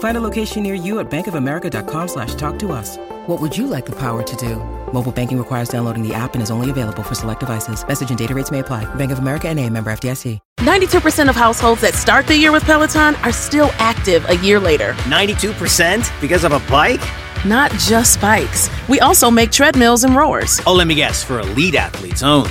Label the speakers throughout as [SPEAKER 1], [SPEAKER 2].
[SPEAKER 1] Find a location near you at bankofamerica.com slash talk to us. What would you like the power to do? Mobile banking requires downloading the app and is only available for select devices. Message and data rates may apply. Bank of America and a member FDIC.
[SPEAKER 2] 92% of households that start the year with Peloton are still active a year later.
[SPEAKER 3] 92% because of a bike?
[SPEAKER 2] Not just bikes. We also make treadmills and rowers.
[SPEAKER 3] Oh, let me guess, for elite athletes only,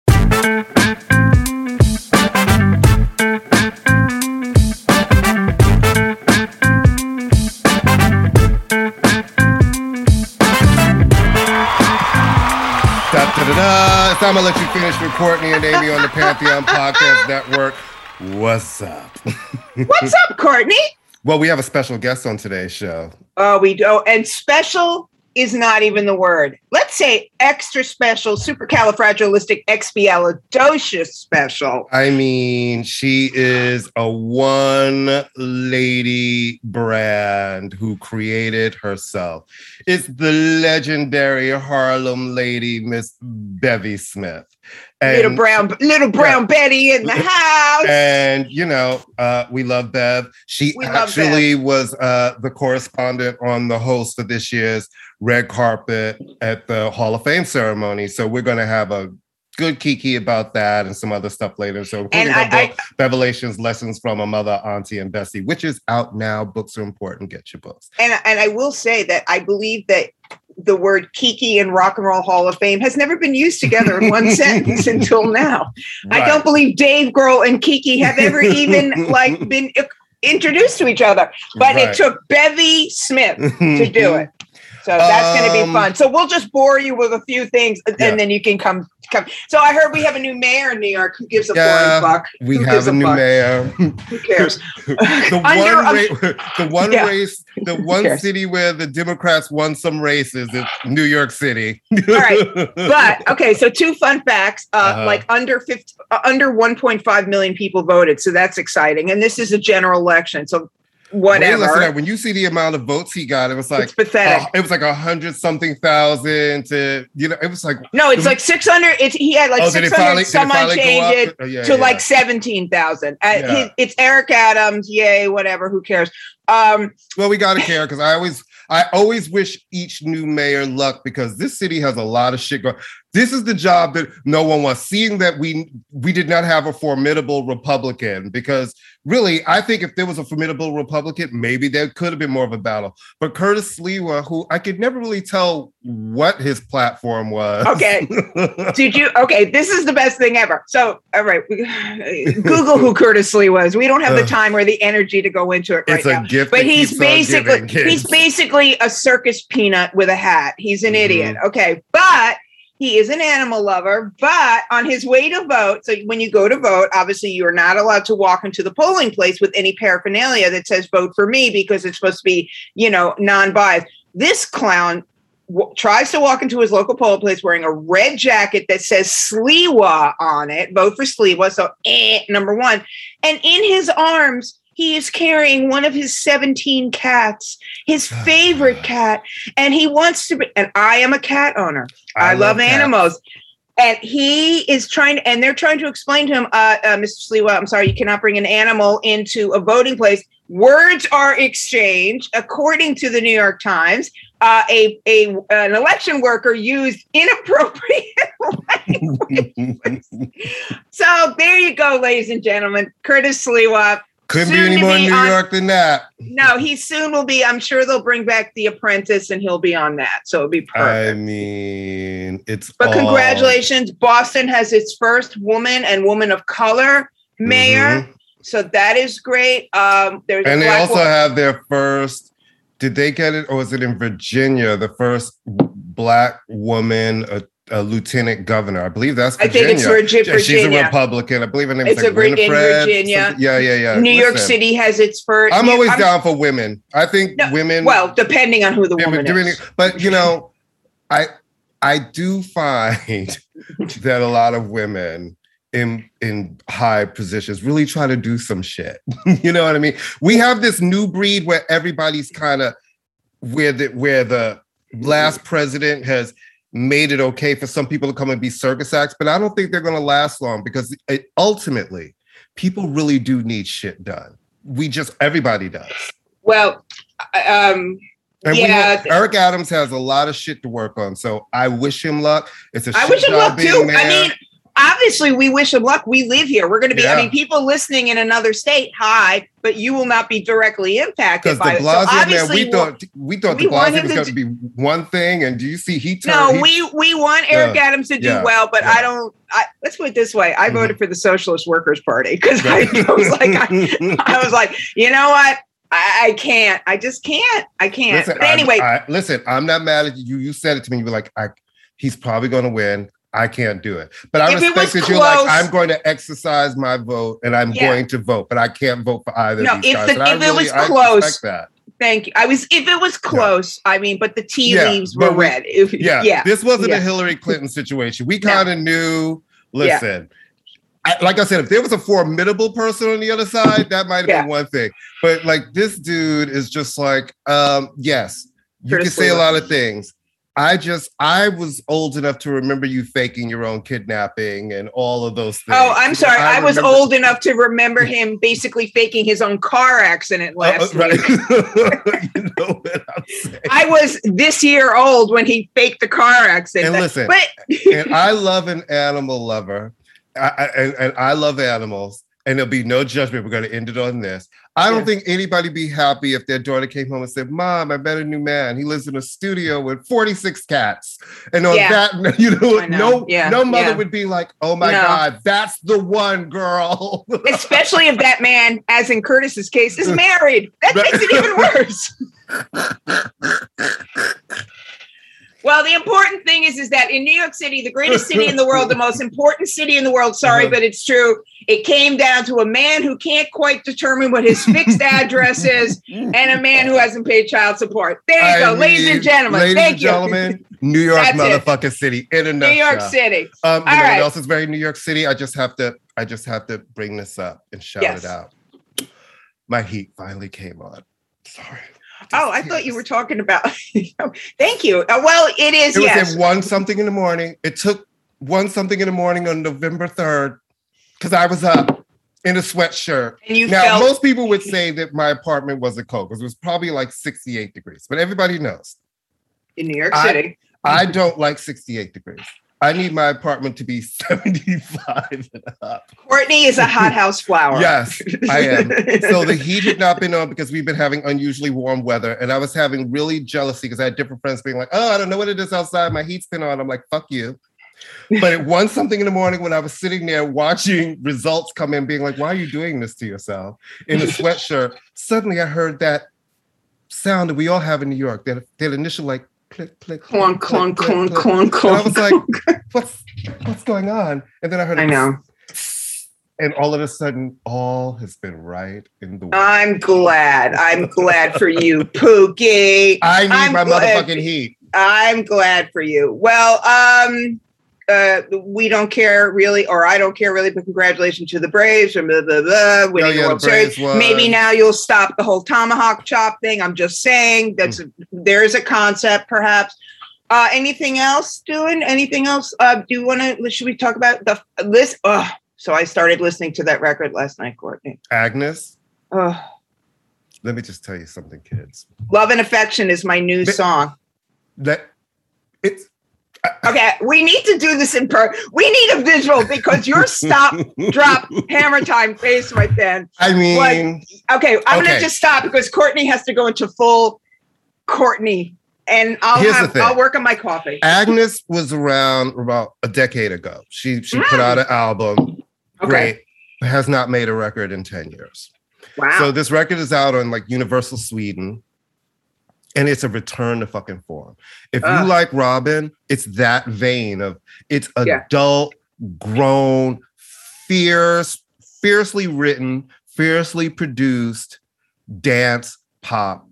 [SPEAKER 4] Da-da-da-da. It's time to let you finish with Courtney and Amy on the Pantheon Podcast Network. What's up?
[SPEAKER 5] What's up, Courtney?
[SPEAKER 4] Well, we have a special guest on today's show.
[SPEAKER 5] Oh, we do. Oh, and special is not even the word. Let's say extra special, supercalifragilisticexpialidocious special.
[SPEAKER 4] I mean, she is a one lady brand who created herself. It's the legendary Harlem lady, Miss Bevy Smith.
[SPEAKER 5] Little brown, little brown Betty in the house.
[SPEAKER 4] And you know, uh, we love Bev. She
[SPEAKER 5] We
[SPEAKER 4] actually was uh, the correspondent on the host of this year's red carpet at the Hall of Fame ceremony. So we're going to have a good kiki about that and some other stuff later. So including
[SPEAKER 5] And I-
[SPEAKER 4] book, Bevelations, Lessons from a Mother, Auntie, and Bestie, which is out now. Books are important. Get your books.
[SPEAKER 5] and and I will say that I believe that the word Kiki and Rock and Roll Hall of Fame has never been used together in one sentence until now. I don't believe Dave Grohl and Kiki have ever even like been introduced to each other. But
[SPEAKER 4] Right.
[SPEAKER 5] it took Bevy Smith to do it. So that's going to
[SPEAKER 4] Um,
[SPEAKER 5] be fun. So we'll just bore you with a few things, and
[SPEAKER 4] Yeah.
[SPEAKER 5] then you can come come. So I heard we have a new mayor in New York. Who gives a
[SPEAKER 4] Yeah,
[SPEAKER 5] fuck?
[SPEAKER 4] We
[SPEAKER 5] Who
[SPEAKER 4] have
[SPEAKER 5] gives
[SPEAKER 4] a new
[SPEAKER 5] fuck?
[SPEAKER 4] mayor.
[SPEAKER 5] Who cares?
[SPEAKER 4] the
[SPEAKER 5] Under-
[SPEAKER 4] one, ra- the one
[SPEAKER 5] Yeah.
[SPEAKER 4] race, the one city where the Democrats won some races is New York City.
[SPEAKER 5] All right, but okay. So two fun facts. Uh,
[SPEAKER 4] Uh-huh.
[SPEAKER 5] Like under 50, uh, under 1.5 million people voted, so that's exciting. And this is a general election, so whatever.
[SPEAKER 4] when you see the amount of votes he got, it was like
[SPEAKER 5] It's pathetic.
[SPEAKER 4] uh, it was like a hundred something thousand to you know. It was like
[SPEAKER 5] no, it's like 600. It's he had like
[SPEAKER 4] Oh, it
[SPEAKER 5] 600
[SPEAKER 4] finally- did it
[SPEAKER 5] some
[SPEAKER 4] finally go
[SPEAKER 5] change
[SPEAKER 4] up?
[SPEAKER 5] it
[SPEAKER 4] Oh, yeah,
[SPEAKER 5] to
[SPEAKER 4] yeah.
[SPEAKER 5] like 17,000. Uh,
[SPEAKER 4] Yeah.
[SPEAKER 5] it's Eric Adams. Yay, whatever. Who cares? Um,
[SPEAKER 4] well, we gotta care because I always I always wish each new mayor luck because this city has a lot of shit going. This is the job that no one wants. Seeing that we we did not have a formidable Republican because really, I think if there was a formidable Republican, maybe there could have been more of a battle. But Curtis Sliwa, who I could never really tell what his platform was.
[SPEAKER 5] Okay. Did you? Okay, this is the best thing ever. So, all right, Google who Curtis Lee was. We don't have the time or the energy to go into it right
[SPEAKER 4] It's a
[SPEAKER 5] now.
[SPEAKER 4] gift
[SPEAKER 5] But he's basically he's basically a circus peanut with a hat. He's an
[SPEAKER 4] Mhm.
[SPEAKER 5] idiot. Okay, but he is an animal lover. But on his way to vote, so when you go to vote, obviously you are not allowed to walk into the polling place with any paraphernalia that says "vote for me" because it's supposed to be, you know, non-biased. This clown w- tries to walk into his local polling place wearing a red jacket that says Sliwa on it. Vote for Sliwa. So, eh, number one. And in his arms, he is carrying one of his 17 cats, his favorite cat. And he wants to be, and I am a cat owner. I, love,
[SPEAKER 4] cats.
[SPEAKER 5] animals. And he is trying to, and they're trying to explain to him, uh, uh, Mr. Sliwa, I'm sorry, you cannot bring an animal into a voting place. Words are exchanged, according to the New York Times. Uh, a, a an election worker used inappropriate language. so there you go, ladies and gentlemen. Curtis Sliwa.
[SPEAKER 4] Couldn't be any more
[SPEAKER 5] be
[SPEAKER 4] New
[SPEAKER 5] on-
[SPEAKER 4] York than that.
[SPEAKER 5] No, he soon will be. I'm sure they'll bring back The Apprentice, and he'll be on that. So it'll be perfect.
[SPEAKER 4] I mean, it's
[SPEAKER 5] But
[SPEAKER 4] all-
[SPEAKER 5] congratulations, Boston has its first woman and woman of color mayor.
[SPEAKER 4] Mhm.
[SPEAKER 5] So that is great. Um, there's
[SPEAKER 4] And they also
[SPEAKER 5] wo-
[SPEAKER 4] have their first. Did they get it, or was it in Virginia? The first black woman, a lieutenant governor. I believe that's
[SPEAKER 5] I think it's Virgi-
[SPEAKER 4] Yeah, She's a Republican. I believe her name
[SPEAKER 5] It's
[SPEAKER 4] is like
[SPEAKER 5] in Virginia.
[SPEAKER 4] something- Yeah, yeah, yeah.
[SPEAKER 5] New York City has its first.
[SPEAKER 4] I'm always down for women. I think
[SPEAKER 5] No,
[SPEAKER 4] women.
[SPEAKER 5] Well, depending on who the woman
[SPEAKER 4] doing
[SPEAKER 5] is.
[SPEAKER 4] but you know, I I do find that a lot of women in in high positions really try to do some shit. you know what I mean? We have this new breed where everybody's kind of where the where the last president has made it okay for some people to come and be circus acts, but I don't think they're going to last long because it, ultimately people really do need shit done. We just everybody does.
[SPEAKER 5] Well, um,
[SPEAKER 4] And
[SPEAKER 5] yeah,
[SPEAKER 4] Eric Adams has a lot of shit to work on, so I wish him luck. It's a
[SPEAKER 5] I wish him luck too. I mean, obviously, we wish him luck. We live here. We're going to be. I mean, people listening in another state, hi, but you will not be directly impacted by it. So
[SPEAKER 4] Blasio, man,
[SPEAKER 5] obviously,
[SPEAKER 4] we thought we thought
[SPEAKER 5] we want him
[SPEAKER 4] was going to be one thing, and do you see he turned?
[SPEAKER 5] No,
[SPEAKER 4] he-
[SPEAKER 5] we we want Eric
[SPEAKER 4] Yeah.
[SPEAKER 5] Adams to do
[SPEAKER 4] Yeah.
[SPEAKER 5] well, but
[SPEAKER 4] Yeah. Mm-hmm.
[SPEAKER 5] I don't. I, let's put it this way: I voted for the Socialist Workers Party because I, was like, I, I was like, you know what? I, I can't. I just can't. I can't.
[SPEAKER 4] listen,
[SPEAKER 5] but anyway,
[SPEAKER 4] I, listen, I'm not mad at you. You said it to me. You were like, I, he's probably going to win. I can't do it, but I
[SPEAKER 5] If
[SPEAKER 4] respect that you're like,
[SPEAKER 5] close-
[SPEAKER 4] I'm going to exercise my vote, and I'm
[SPEAKER 5] Yeah.
[SPEAKER 4] going to vote, but I can't vote for either
[SPEAKER 5] No,
[SPEAKER 4] of these
[SPEAKER 5] if
[SPEAKER 4] guys.
[SPEAKER 5] the-
[SPEAKER 4] I
[SPEAKER 5] if it was close,
[SPEAKER 4] that.
[SPEAKER 5] thank you. I was if it was close. I mean, but the tea
[SPEAKER 4] Yeah,
[SPEAKER 5] leaves were
[SPEAKER 4] we-
[SPEAKER 5] red. If-
[SPEAKER 4] yeah,
[SPEAKER 5] yeah.
[SPEAKER 4] This wasn't
[SPEAKER 5] yeah.
[SPEAKER 4] a Hillary Clinton situation. We kind of knew.
[SPEAKER 5] Yeah.
[SPEAKER 4] Listen, I, like I said, if there was a formidable person on the other side, that might have
[SPEAKER 5] Yeah.
[SPEAKER 4] been one thing. But like this dude is just like, um, yes, you can say a lot of things. I just, I was old enough to remember you faking your own kidnapping and all of those things.
[SPEAKER 5] Oh, I'm sorry. I, was
[SPEAKER 4] remember-
[SPEAKER 5] old enough to remember him basically faking his own car accident
[SPEAKER 4] Uh, uh,
[SPEAKER 5] last
[SPEAKER 4] right.
[SPEAKER 5] week.
[SPEAKER 4] you know what I'm saying?
[SPEAKER 5] I was this year old when he faked the car accident.
[SPEAKER 4] And listen,
[SPEAKER 5] but
[SPEAKER 4] and I love an animal lover, I, I, and, and I love animals, and there'll be no judgment. We're going to end it on this. I don't
[SPEAKER 5] Yeah.
[SPEAKER 4] think anybody be happy if their daughter came home and said, "Mom, I met a new man. He lives in a studio with 46 cats." And on
[SPEAKER 5] Yeah.
[SPEAKER 4] that, you know,
[SPEAKER 5] know.
[SPEAKER 4] no,
[SPEAKER 5] Yeah,
[SPEAKER 4] no mother would be like, "Oh my
[SPEAKER 5] No.
[SPEAKER 4] God, that's the one girl."
[SPEAKER 5] especially if that man, as in Curtis's case, is married. That makes it even worse. Well, the important thing is, is that in New York City, the greatest city in the world, the most important city in the world, sorry,
[SPEAKER 4] Uh-huh.
[SPEAKER 5] but it's true. It came down to a man who can't quite determine what his fixed address is and a man who hasn't paid child support. There you
[SPEAKER 4] I
[SPEAKER 5] go, ladies and gentlemen.
[SPEAKER 4] ladies
[SPEAKER 5] thank
[SPEAKER 4] and
[SPEAKER 5] you.
[SPEAKER 4] gentlemen, New York
[SPEAKER 5] it.
[SPEAKER 4] motherfucking city in a
[SPEAKER 5] New. York City.
[SPEAKER 4] Um, you
[SPEAKER 5] All
[SPEAKER 4] know
[SPEAKER 5] right.
[SPEAKER 4] what else is very New York City? I just have to, I just have to bring this up and shout
[SPEAKER 5] Yes.
[SPEAKER 4] it out. My heat finally came on. Sorry.
[SPEAKER 5] Oh, I thought you were talking about. thank you. Uh, well, it is,
[SPEAKER 4] It was
[SPEAKER 5] yes.
[SPEAKER 4] at one something in the morning. It took one something in the morning on November third because I was up in a sweatshirt.
[SPEAKER 5] And you
[SPEAKER 4] now,
[SPEAKER 5] felt-
[SPEAKER 4] most people would say that my apartment wasn't cold because it was probably like 68 degrees, but everybody knows
[SPEAKER 5] in New York City.
[SPEAKER 4] I don't like 68 degrees. I need my apartment to be 75 and up.
[SPEAKER 5] Courtney is a hothouse flower.
[SPEAKER 4] Yes, I am. So the heat had not been on because we've been having unusually warm weather, and I was having really jealousy because I had different friends being like, "Oh, I don't know what it is outside. My heat's been on." I'm like, "Fuck you." But at one something in the morning when I was sitting there watching results come in, being like, "Why are you doing this to yourself?" in a sweatshirt, suddenly I heard that sound that we all have in New York. That that initial like click click
[SPEAKER 5] Clunk,
[SPEAKER 4] click,
[SPEAKER 5] clunk, clunk, clunk,
[SPEAKER 4] And I was like, "What's what's going on?" And then I heard,
[SPEAKER 5] I know.
[SPEAKER 4] and all of a sudden, all has been right in the world.
[SPEAKER 5] I'm glad. I'm glad for you, Pookie.
[SPEAKER 4] I need
[SPEAKER 5] I'm
[SPEAKER 4] my
[SPEAKER 5] glad-
[SPEAKER 4] motherfucking heat.
[SPEAKER 5] I'm glad for you. Well, um, uh, we don't care really, or I don't care really, but congratulations to the Braves or blah, blah, blah, winning
[SPEAKER 4] Oh, yeah,
[SPEAKER 5] the World Series. Maybe now you'll stop the whole tomahawk chop thing. I'm just saying that's
[SPEAKER 4] Mm.
[SPEAKER 5] there's a concept, perhaps. Uh, anything else doing? Anything else? Uh, do you want to? Should we talk about the list? Oh, so I started listening to that record last night, Courtney.
[SPEAKER 4] Agnes,
[SPEAKER 5] Oh,
[SPEAKER 4] let me just tell you something, kids.
[SPEAKER 5] Love and Affection is my new
[SPEAKER 4] But-
[SPEAKER 5] song.
[SPEAKER 4] That it's
[SPEAKER 5] Okay, we need to do this in per. We need a visual because your stop, drop, hammer time face right then.
[SPEAKER 4] I mean, what,
[SPEAKER 5] Okay, I'm gonna just stop because Courtney has to go into full Courtney, and I'll
[SPEAKER 4] Here's
[SPEAKER 5] have. I'll work on my coffee.
[SPEAKER 4] Agnes was around about a decade ago. She she put out an album.
[SPEAKER 5] Mm. Okay.
[SPEAKER 4] Great. Has not made a record in 10 years.
[SPEAKER 5] Wow.
[SPEAKER 4] So this record is out on like Universal Sweden. And it's a return to fucking form. If
[SPEAKER 5] Ugh.
[SPEAKER 4] you ah. like Robyn, it's that vein of it's
[SPEAKER 5] Yeah.
[SPEAKER 4] adult, grown, fierce, fiercely written, fiercely produced dance pop.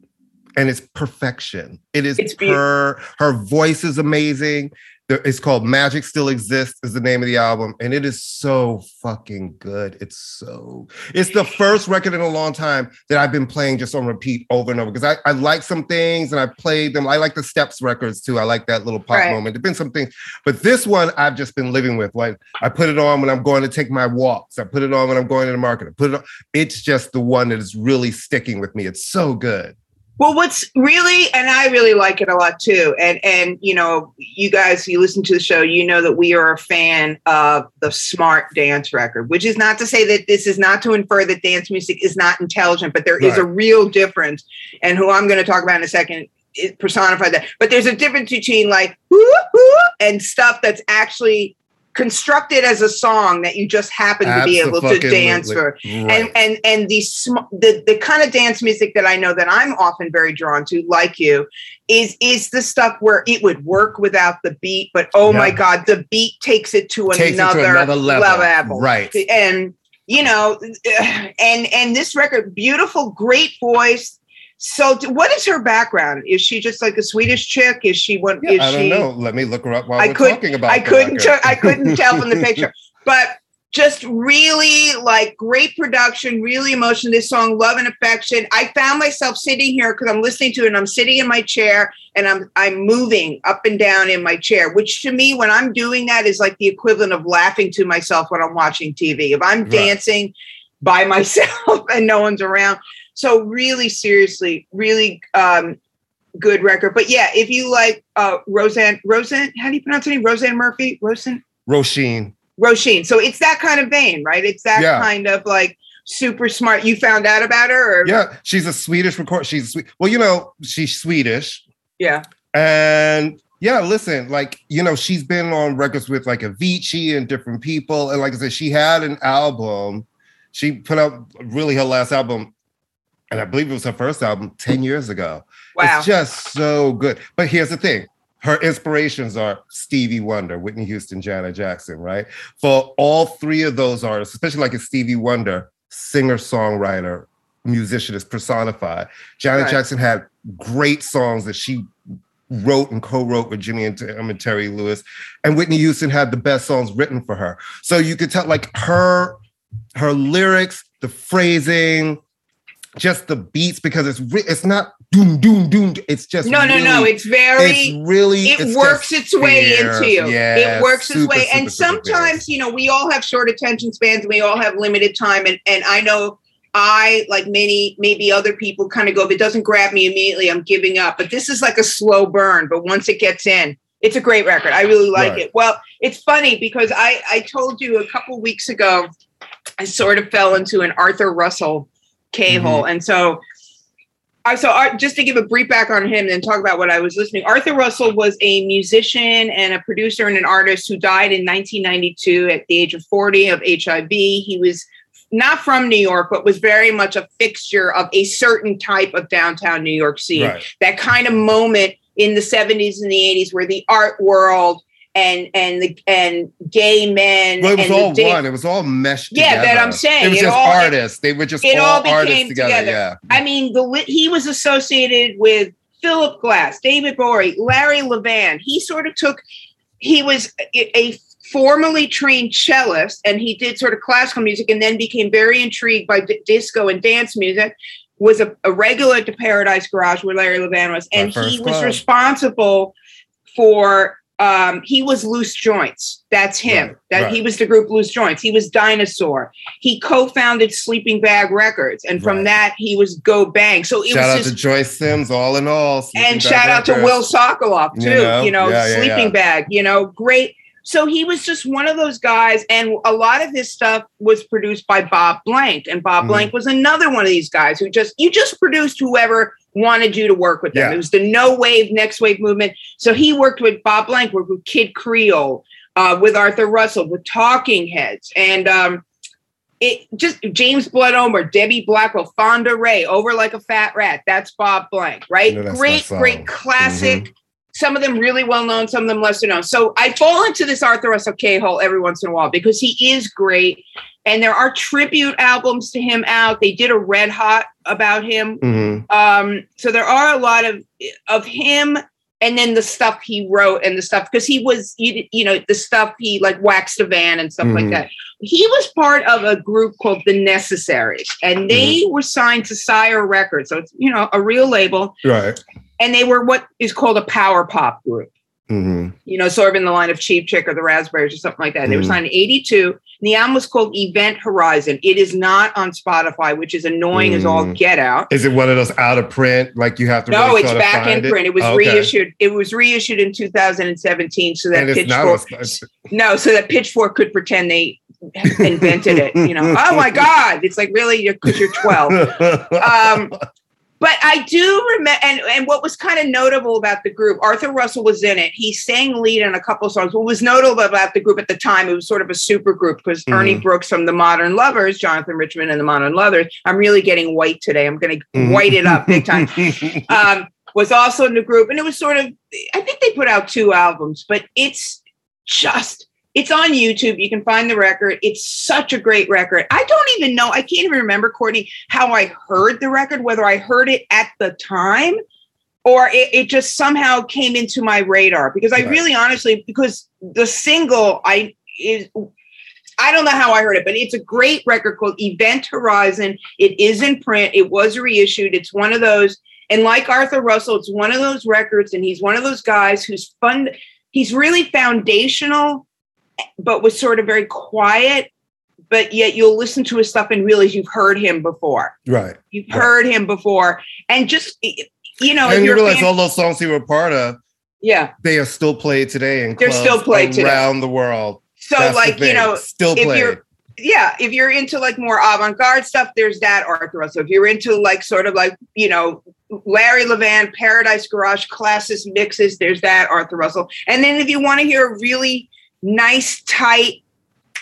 [SPEAKER 4] And it's perfection. It is
[SPEAKER 5] It's
[SPEAKER 4] her, her voice is amazing. It's called Magic Still Exists, is the name of the album. And it is so fucking good. It's so, it's the first record in a long time that I've been playing just on repeat over and over. Because I, I like some things and I played them. I like the Steps records too. I like that little pop
[SPEAKER 5] Right.
[SPEAKER 4] moment. There've been some things, but this one I've just been living with. Like I put it on when I'm going to take my walks. I put it on when I'm going to the market. I put it on. It's just the one that is really sticking with me. It's so good.
[SPEAKER 5] Well, what's really, and I really like it a lot too. And and you know, you guys, you listen to the show, you know that we are a fan of the smart dance record, which is not to say that this is not to infer that dance music is not intelligent, but there is a real difference. And who I'm going to talk about in a second it personified that. But there's a difference between like and stuff that's actually constructed as a song that you just happen to be able to dance for
[SPEAKER 4] Right.
[SPEAKER 5] and and and the sm- the the kind of dance music that I know that I'm often very drawn to, like you, is is the stuff where it would work without the beat, but oh my god, the beat takes it to
[SPEAKER 4] Takes it to
[SPEAKER 5] another,
[SPEAKER 4] another level.
[SPEAKER 5] level.
[SPEAKER 4] Right.
[SPEAKER 5] And you know, and and this record, beautiful, great voice. So, what is her background? Is she just like a Swedish chick? Is she one?
[SPEAKER 4] Yeah,
[SPEAKER 5] is
[SPEAKER 4] I don't
[SPEAKER 5] she?
[SPEAKER 4] know. Let me look her up while
[SPEAKER 5] I
[SPEAKER 4] we're
[SPEAKER 5] could-
[SPEAKER 4] talking about
[SPEAKER 5] I couldn't. T- I couldn't tell from the picture, but just really like great production, really emotional. This song, "Love and Affection." I found myself sitting here because I'm listening to it, and I'm sitting in my chair, and I'm I'm moving up and down in my chair. Which to me, when I'm doing that, is like the equivalent of laughing to myself when I'm watching TV. If I'm
[SPEAKER 4] Right.
[SPEAKER 5] dancing by myself and no one's around. So really, seriously, really um, good record. But yeah, if you like uh, Roseanne, Roseanne, how do you pronounce her name? Roseanne Murphy, Roseanne,
[SPEAKER 4] Roisin.
[SPEAKER 5] Roisin. So it's that kind of vein, right? It's that
[SPEAKER 4] Yeah.
[SPEAKER 5] kind of like super smart. You found out about her, or
[SPEAKER 4] Yeah, she's a Swedish record. She's sweet. Well, you know, she's Swedish.
[SPEAKER 5] yeah,
[SPEAKER 4] And yeah, listen, like, you know, she's been on records with like Avicii and different people. And like I said, she had an album. She put out really her last album, and I believe it was her first album 10 years ago.
[SPEAKER 5] wow,
[SPEAKER 4] It's just so good. But here's the thing her inspirations are Stevie Wonder, Whitney Houston, Janet Jackson, right? For all three of those artists, especially like a Stevie Wonder, singer, songwriter, musician is personified. Janet
[SPEAKER 5] Right.
[SPEAKER 4] Jackson had great songs that she wrote and co-wrote with Jimmy and, Tim um, and Terry Lewis, and Whitney Houston had the best songs written for her. So you could tell, like her, her lyrics, the phrasing, just the beats, because it's re- it's not doom doom doom. It's just
[SPEAKER 5] no, no, no. It's very.
[SPEAKER 4] it's really
[SPEAKER 5] it
[SPEAKER 4] it's
[SPEAKER 5] works its way
[SPEAKER 4] fierce.
[SPEAKER 5] into you.
[SPEAKER 4] Yeah,
[SPEAKER 5] it works its way.
[SPEAKER 4] super,
[SPEAKER 5] and
[SPEAKER 4] super
[SPEAKER 5] sometimes,
[SPEAKER 4] fierce.
[SPEAKER 5] you know, we all have short attention spans we all have limited time. And and I know I, like many, maybe other people, kind of go, if it doesn't grab me immediately, I'm giving up. But this is like a slow burn. But once it gets in, it's a great record. I really like
[SPEAKER 4] Right.
[SPEAKER 5] it. Well, it's funny because I I told you a couple weeks ago, I sort of fell into an Arthur Russell K hole, mm-hmm. and so. I so Ar- just to give a brief background on him and talk about what I was listening. Arthur Russell was a musician and a producer and an artist who died in 1992 at the age of 40 of HIV. He was not from New York, but was very much a fixture of a certain type of downtown New York scene.
[SPEAKER 4] Right.
[SPEAKER 5] That kind of moment in the 70s and the 80s where the art world and and the and gay men
[SPEAKER 4] Well, it was all one. It was all meshed. Together.
[SPEAKER 5] Yeah, that. I'm saying.
[SPEAKER 4] It was
[SPEAKER 5] It
[SPEAKER 4] just
[SPEAKER 5] all-
[SPEAKER 4] artists. They were just
[SPEAKER 5] it
[SPEAKER 4] all,
[SPEAKER 5] all
[SPEAKER 4] artists together.
[SPEAKER 5] together.
[SPEAKER 4] Yeah.
[SPEAKER 5] I mean, the he was associated with Philip Glass, David Bowie, Larry Levan. He sort of took, he was a, a formerly trained cellist and he did sort of classical music and then became very intrigued by d- disco and dance music was a, a, regular at the paradise garage where larry levan was and he was responsible for um, he was loose joints that's him
[SPEAKER 4] Right,
[SPEAKER 5] that
[SPEAKER 4] right.
[SPEAKER 5] he was the group loose joints he was dinosaur he co-founded sleeping bag records and from
[SPEAKER 4] Right.
[SPEAKER 5] that he was go bang so it
[SPEAKER 4] Shout out
[SPEAKER 5] was
[SPEAKER 4] to
[SPEAKER 5] just
[SPEAKER 4] Joyce Sims, all in all. Sleeping
[SPEAKER 5] and
[SPEAKER 4] Bag
[SPEAKER 5] shout out to Will Socolov too.
[SPEAKER 4] You
[SPEAKER 5] You
[SPEAKER 4] know?
[SPEAKER 5] know,
[SPEAKER 4] Yeah, yeah,
[SPEAKER 5] sleeping
[SPEAKER 4] yeah.
[SPEAKER 5] bag. You know, great. So he was just one of those guys, and a lot of his stuff was produced by Bob Blank, and Bob
[SPEAKER 4] Mhm.
[SPEAKER 5] Blank was another one of these guys who just you just produced whoever wanted you to work with them.
[SPEAKER 4] Yeah.
[SPEAKER 5] It was the no wave, next wave movement. So he worked with Bob Blank, worked with Kid Creole, uh, with Arthur Russell, with Talking Heads, and um, it just James Blood Ulmer, Debbie Blackwell, Fonda Rae, over like a fat rat. That's Bob Blank, right?
[SPEAKER 4] that's my
[SPEAKER 5] great,
[SPEAKER 4] classic. Mm-hmm.
[SPEAKER 5] Some of them really well known, some of them lesser known. So I fall into this Arthur Russell K hole every once in a while because he is great. And there are tribute albums to him out. They did a red hot about him.
[SPEAKER 4] Mhm.
[SPEAKER 5] Um, so there are a lot of of him and then the stuff he wrote and the stuff because he was you, you know the stuff he like waxed a van and stuff like
[SPEAKER 4] Mhm.
[SPEAKER 5] that he was part of a group called the necessaries and they were signed to sire records so it's you know a real label
[SPEAKER 4] Right.
[SPEAKER 5] And they were what is called a power pop group
[SPEAKER 4] hmm
[SPEAKER 5] you know, sort of in the line of Cheap Trick or the Raspberries or something like that. They were
[SPEAKER 4] Mhm.
[SPEAKER 5] signed in 82. And the album was called Event Horizon. It is not on Spotify, which is annoying as all
[SPEAKER 4] Mm.
[SPEAKER 5] get out.
[SPEAKER 4] Is it one of those out of print? Like you have to.
[SPEAKER 5] No,
[SPEAKER 4] really
[SPEAKER 5] it's back in
[SPEAKER 4] find
[SPEAKER 5] print. It was
[SPEAKER 4] Okay.
[SPEAKER 5] reissued. It was reissued in 2017, so that
[SPEAKER 4] And it's not.
[SPEAKER 5] Pitchfork. no, so that Pitchfork could pretend they invented it. You know, oh my God, it's like really because you're 12. um, but I do remember, and, and what was kind of notable about the group, Arthur Russell was in it. He sang lead in a couple of songs. What was notable about the group at the time, it was sort of a super group because Ernie
[SPEAKER 4] Mhm.
[SPEAKER 5] Brooks from the Modern Lovers, Jonathan Richman and the Modern Lovers, I'm really getting white today. I'm going to
[SPEAKER 4] Mhm.
[SPEAKER 5] white it up big time. um, was also in the group, and it was sort of, I think they put out two albums, but it's just, it's on YouTube. You can find the record. It's such a great record. I don't even know, I can't even remember, Courtney, how I heard the record, whether I heard it at the time or it, it just somehow came into my radar because I
[SPEAKER 4] Right.
[SPEAKER 5] really honestly, because the single I is I don't know how I heard it, but it's a great record called Event Horizon. It is in print. It was reissued. It's one of those, and like Arthur Russell, it's one of those records, and he's one of those guys who's fun. He's really foundational, but was sort of very quiet. But yet you'll listen to his stuff and realize you've heard him before.
[SPEAKER 4] right.
[SPEAKER 5] You've
[SPEAKER 4] Right.
[SPEAKER 5] heard him before, and just you know,
[SPEAKER 4] and you realize
[SPEAKER 5] fan-
[SPEAKER 4] all those songs he were part of,
[SPEAKER 5] yeah.
[SPEAKER 4] they are still played today and
[SPEAKER 5] They're still played today.
[SPEAKER 4] around the world.
[SPEAKER 5] So
[SPEAKER 4] That's
[SPEAKER 5] like you know,
[SPEAKER 4] still
[SPEAKER 5] if
[SPEAKER 4] played.
[SPEAKER 5] you're yeah, if you're into like more avant-garde stuff, there's that Arthur Russell. If you're into like sort of like, you know, Larry Levan, Paradise Garage classes mixes, there's that Arthur Russell. And then if you want to hear a really nice, tight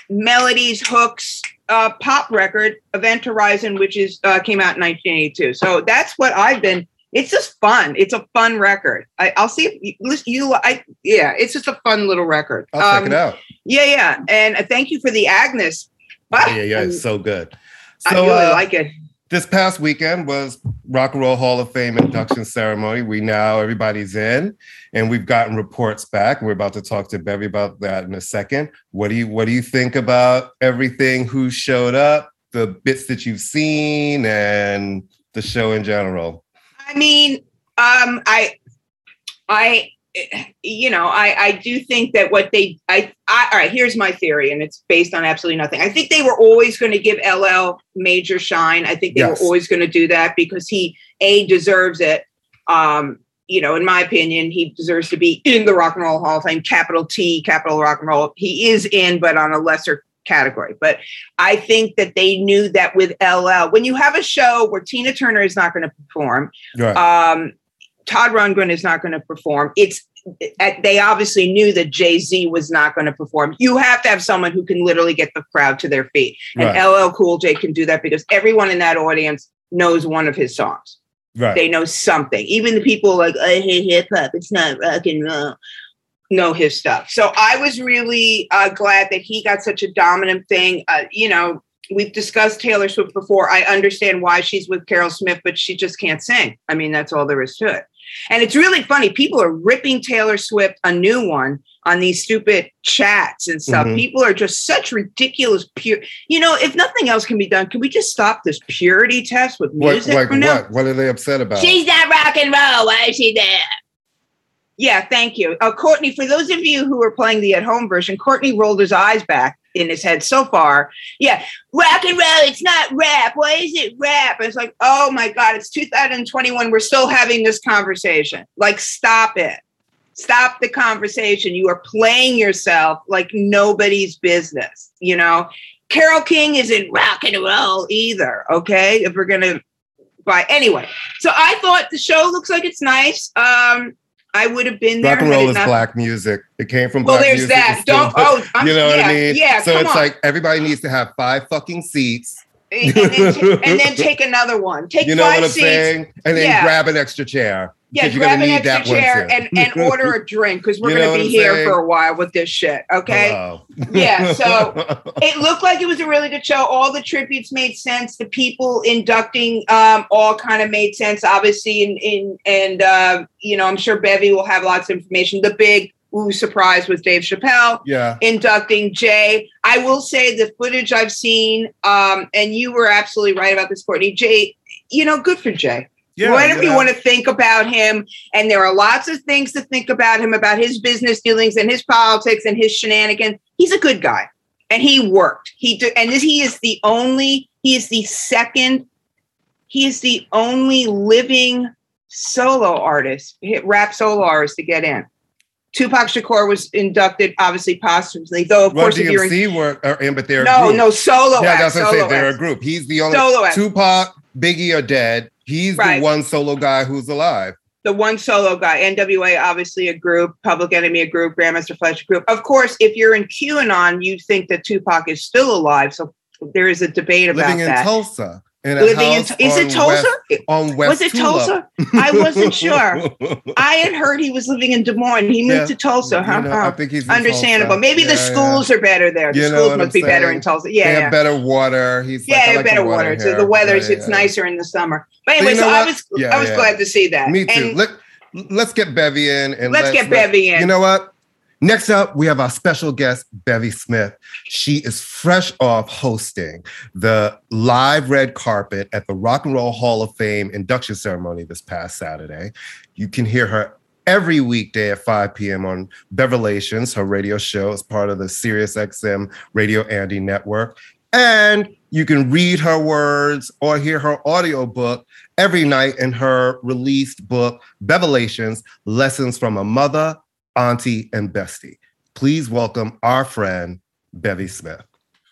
[SPEAKER 5] melodies, hooks, uh, pop record, Event Horizon, which is uh, came out in 1982. So that's what I've been. It's just fun. It's a fun record. I, I'll see if you, listen, you. I yeah, it's just a fun little record.
[SPEAKER 4] I'll check
[SPEAKER 5] Um,
[SPEAKER 4] it out.
[SPEAKER 5] Yeah, yeah, and uh, thank you for the Agnes. Ah,
[SPEAKER 4] Yeah, yeah, it's so good.
[SPEAKER 5] I really
[SPEAKER 4] uh,
[SPEAKER 5] like it.
[SPEAKER 4] This past weekend was Rock and Roll Hall of Fame induction ceremony. We now everybody's in, and we've gotten reports back. We're about to talk to Bevy about that in a second. What do you What do you think about everything? Who showed up? The bits that you've seen, and the show in general.
[SPEAKER 5] I mean, um, I, I, you know, I, I do think that what they, I, I, all right, here's my theory, and it's based on absolutely nothing. I think they were always going to give LL major shine. I think they
[SPEAKER 4] Yes.
[SPEAKER 5] were always going to do that because he, a, deserves it. Um, you know, in my opinion, he deserves to be in the Rock and Roll Hall of Fame, capital T, capital Rock and Roll. He is in, but on a lesser category. But I think that they knew that with LL, when you have a show where Tina Turner is not going to perform,
[SPEAKER 4] Right.
[SPEAKER 5] um, Todd Rundgren is not going to perform. It's uh, they obviously knew that Jay Z was not going to perform. You have to have someone who can literally get the crowd to their feet, and
[SPEAKER 4] Right.
[SPEAKER 5] LL Cool J can do that because everyone in that audience knows one of his songs.
[SPEAKER 4] right.
[SPEAKER 5] They know something. Even the people like I hate hip hop. It's not rock and roll. Know his stuff. So I was really uh, glad that he got such a dominant thing. Uh, you know, we've discussed Taylor Swift before. I understand why she's with Carol Smith, but she just can't sing. I mean, that's all there is to it. And it's really funny. People are ripping Taylor Swift a new one on these stupid chats and stuff.
[SPEAKER 4] Mhm.
[SPEAKER 5] People are just such ridiculous pure. You know, if nothing else can be done, can we just stop this purity test with
[SPEAKER 4] What,
[SPEAKER 5] music
[SPEAKER 4] like
[SPEAKER 5] for now?
[SPEAKER 4] what? What are they upset about?
[SPEAKER 5] She's not rock and roll. Why is she there? Yeah, thank you. Uh, Courtney, for those of you who are playing the at home version, Courtney rolled his eyes back in his head so far. Yeah, rock and roll, it's not rap. Why is it rap? It's like, oh my God, it's 2021. We're still having this conversation. Like, stop it. Stop the conversation. You are playing yourself like nobody's business, you know? Carole King isn't rock and roll either, okay? If we're to buy. Anyway, so I thought the show looks like it's nice. Um, I would have been there.
[SPEAKER 4] Rock and roll is
[SPEAKER 5] not-
[SPEAKER 4] black music. It came from
[SPEAKER 5] Well,
[SPEAKER 4] black
[SPEAKER 5] there's
[SPEAKER 4] music.
[SPEAKER 5] that. Don't- oh, I'm-
[SPEAKER 4] you know what I mean?
[SPEAKER 5] yeah,
[SPEAKER 4] So it's
[SPEAKER 5] on.
[SPEAKER 4] like everybody needs to have five fucking seats.
[SPEAKER 5] and, then, and then take another one. Take
[SPEAKER 4] you know
[SPEAKER 5] five
[SPEAKER 4] what I'm
[SPEAKER 5] seats.
[SPEAKER 4] saying? And then
[SPEAKER 5] Yeah.
[SPEAKER 4] grab an extra chair.
[SPEAKER 5] Yeah, grab an extra
[SPEAKER 4] that
[SPEAKER 5] chair and, and order a drink because we're
[SPEAKER 4] You know
[SPEAKER 5] going to be here
[SPEAKER 4] saying?
[SPEAKER 5] for a while with this shit. Okay.
[SPEAKER 4] Hello.
[SPEAKER 5] Yeah, so it looked like it was a really good show. All the tributes made sense. The people inducting um, all kind of made sense. Obviously, in in and uh, you know, I'm sure Bevy will have lots of information. The big ooh surprise was Dave Chappelle
[SPEAKER 4] yeah.
[SPEAKER 5] inducting Jay. I will say the footage I've seen, um, and you were absolutely right about this, Courtney. Jay, you know, good for Jay.
[SPEAKER 4] Yeah,
[SPEAKER 5] Whatever
[SPEAKER 4] you
[SPEAKER 5] you want to think about him, and there are lots of things to think about him, about his business dealings and his politics and his shenanigans. He's a good guy, and he worked. He did, and this, he is the only. He is the second. He is the only living solo artist, hit rap solo artist to get in. Tupac Shakur was inducted, obviously posthumously, though of
[SPEAKER 4] Run
[SPEAKER 5] course if you're in,
[SPEAKER 4] DMC were are in, but they're a
[SPEAKER 5] no,
[SPEAKER 4] group.
[SPEAKER 5] no solo
[SPEAKER 4] yeah,
[SPEAKER 5] act,
[SPEAKER 4] that's what I'm
[SPEAKER 5] solo.
[SPEAKER 4] They're a group. He's the only
[SPEAKER 5] Solo act.
[SPEAKER 4] Tupac, Biggie are dead. He's
[SPEAKER 5] Right.
[SPEAKER 4] the one solo guy who's alive.
[SPEAKER 5] the one solo guy. NWA, obviously a group. Public Enemy, a group. Grandmaster Flash, a group. Of course, if you're in QAnon, you think that Tupac is still alive. So there is a debate about
[SPEAKER 4] Living in
[SPEAKER 5] that.
[SPEAKER 4] Tulsa. In a
[SPEAKER 5] Living in is it Tulsa?
[SPEAKER 4] West, on West
[SPEAKER 5] was it
[SPEAKER 4] Tulip.
[SPEAKER 5] Tulsa? I wasn't sure. I had heard he was living in Des Moines. He moved
[SPEAKER 4] Yeah.
[SPEAKER 5] to Tulsa,
[SPEAKER 4] You know, I think he's
[SPEAKER 5] understandable.
[SPEAKER 4] Tulsa.
[SPEAKER 5] Maybe the
[SPEAKER 4] Yeah, yeah.
[SPEAKER 5] schools are better there. The
[SPEAKER 4] You
[SPEAKER 5] schools must be better in Tulsa.
[SPEAKER 4] They
[SPEAKER 5] Yeah,
[SPEAKER 4] have better water. He's
[SPEAKER 5] Yeah,
[SPEAKER 4] like,
[SPEAKER 5] they
[SPEAKER 4] like the
[SPEAKER 5] better water. So the weather's
[SPEAKER 4] Yeah,
[SPEAKER 5] it's
[SPEAKER 4] yeah.
[SPEAKER 5] nicer in the summer. But anyway,
[SPEAKER 4] you know
[SPEAKER 5] so I was
[SPEAKER 4] Yeah,
[SPEAKER 5] I was
[SPEAKER 4] yeah.
[SPEAKER 5] glad to see that.
[SPEAKER 4] Me too.
[SPEAKER 5] And
[SPEAKER 4] Let, let's get Bevy in and
[SPEAKER 5] Let's get Bevy in.
[SPEAKER 4] You know what? Next up, we have our special guest, Bevy Smith. She is fresh off hosting the live red carpet at the Rock and Roll Hall of Fame induction ceremony this past Saturday. You can hear her every weekday at 5 p.m. on Bevelations, her radio show as part of the SiriusXM Radio Andy Network. And you can read her words or hear her audiobook every night in her released book, Bevelations Lessons from a Mother, Auntie, and Bestie. Please welcome our friend, Bevy Smith.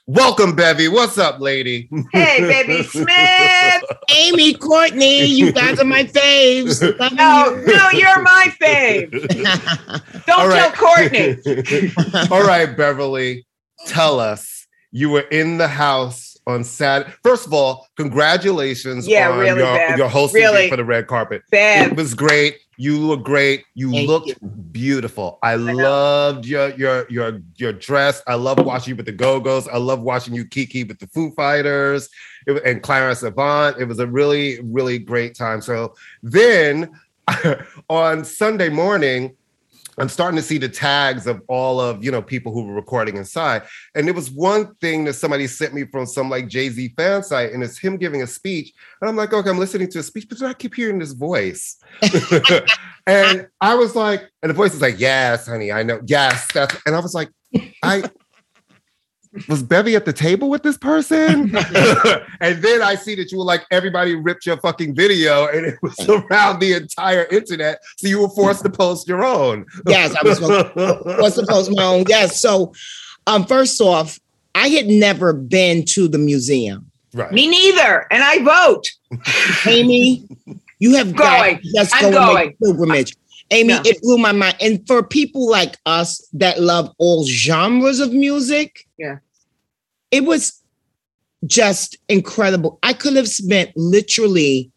[SPEAKER 4] Welcome, Bevy. What's up, lady?
[SPEAKER 5] hey, baby Smith.
[SPEAKER 6] Amy, Courtney, you guys are my faves.
[SPEAKER 5] No,
[SPEAKER 6] you.
[SPEAKER 5] no, you're my fave. Don't
[SPEAKER 4] All
[SPEAKER 5] tell. Courtney.
[SPEAKER 4] All right, Beverly, tell us you were in the house on Saturday. First of all, congratulations
[SPEAKER 5] Yeah,
[SPEAKER 4] on
[SPEAKER 5] really,
[SPEAKER 4] your, your hosting
[SPEAKER 5] Really.
[SPEAKER 4] for the red carpet.
[SPEAKER 5] Bev.
[SPEAKER 4] It was great. You look great. You
[SPEAKER 6] Thank
[SPEAKER 4] looked
[SPEAKER 6] you.
[SPEAKER 4] beautiful. I,
[SPEAKER 5] know.
[SPEAKER 4] loved your your your your dress. I love watching you with the Go-Go's. I love watching you Kiki with the Foo Fighters it, and Clarence Avant. It was a really really great time. So then on Sunday morning, I'm starting to see the tags of all of you know people who were recording inside, and it was one thing that somebody sent me from some like Jay Z fan site, and it's him giving a speech, and I'm like, okay, I'm listening to a speech, but I keep hearing this voice, and I was like, and the voice is like, yes, honey, I know, yes, that's, and I was like, I. Was Bevy at the table with this person? and then I see that you were like, everybody ripped your fucking video and it was around the entire internet. So you were forced to post your own.
[SPEAKER 6] Yes, I was was supposed my own. Yes. So, um, first off, I had never been to the museum.
[SPEAKER 4] Right.
[SPEAKER 5] Me neither. And I vote.
[SPEAKER 6] Amy, you have got
[SPEAKER 5] Going.
[SPEAKER 6] to just
[SPEAKER 5] I'm
[SPEAKER 6] go
[SPEAKER 5] going.
[SPEAKER 6] make a pilgrimage. Amy,
[SPEAKER 5] Yeah.
[SPEAKER 6] it blew my mind. And for people like us that love all genres of music,
[SPEAKER 5] Yeah.
[SPEAKER 6] It was just incredible. I could have spent literally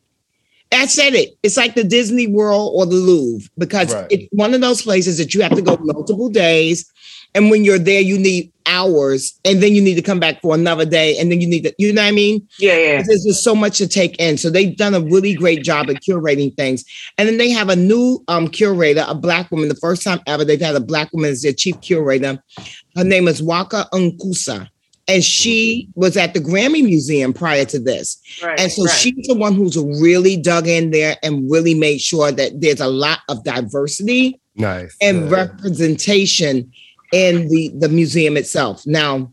[SPEAKER 6] I said it. It's like the Disney World or the Louvre because
[SPEAKER 4] Right.
[SPEAKER 6] it's one of those places that you have to go multiple days. And when you're there, you need hours, and then you need to come back for another day, and then you need to, you know what I mean?
[SPEAKER 5] Yeah, yeah.
[SPEAKER 6] There's just so much to take in. So they've done a really great job at curating things. And then they have a new um, curator, a black woman. The first time ever they've had a black woman as their chief curator. Her name is Nwaka Onwusa. And she was at the Grammy Museum prior to this.
[SPEAKER 5] Right,
[SPEAKER 6] And so
[SPEAKER 5] right.
[SPEAKER 6] she's the one who's really dug in there and really made sure that there's a lot of diversity
[SPEAKER 4] Nice.
[SPEAKER 6] and
[SPEAKER 4] Yeah.
[SPEAKER 6] representation in the the museum itself. Now,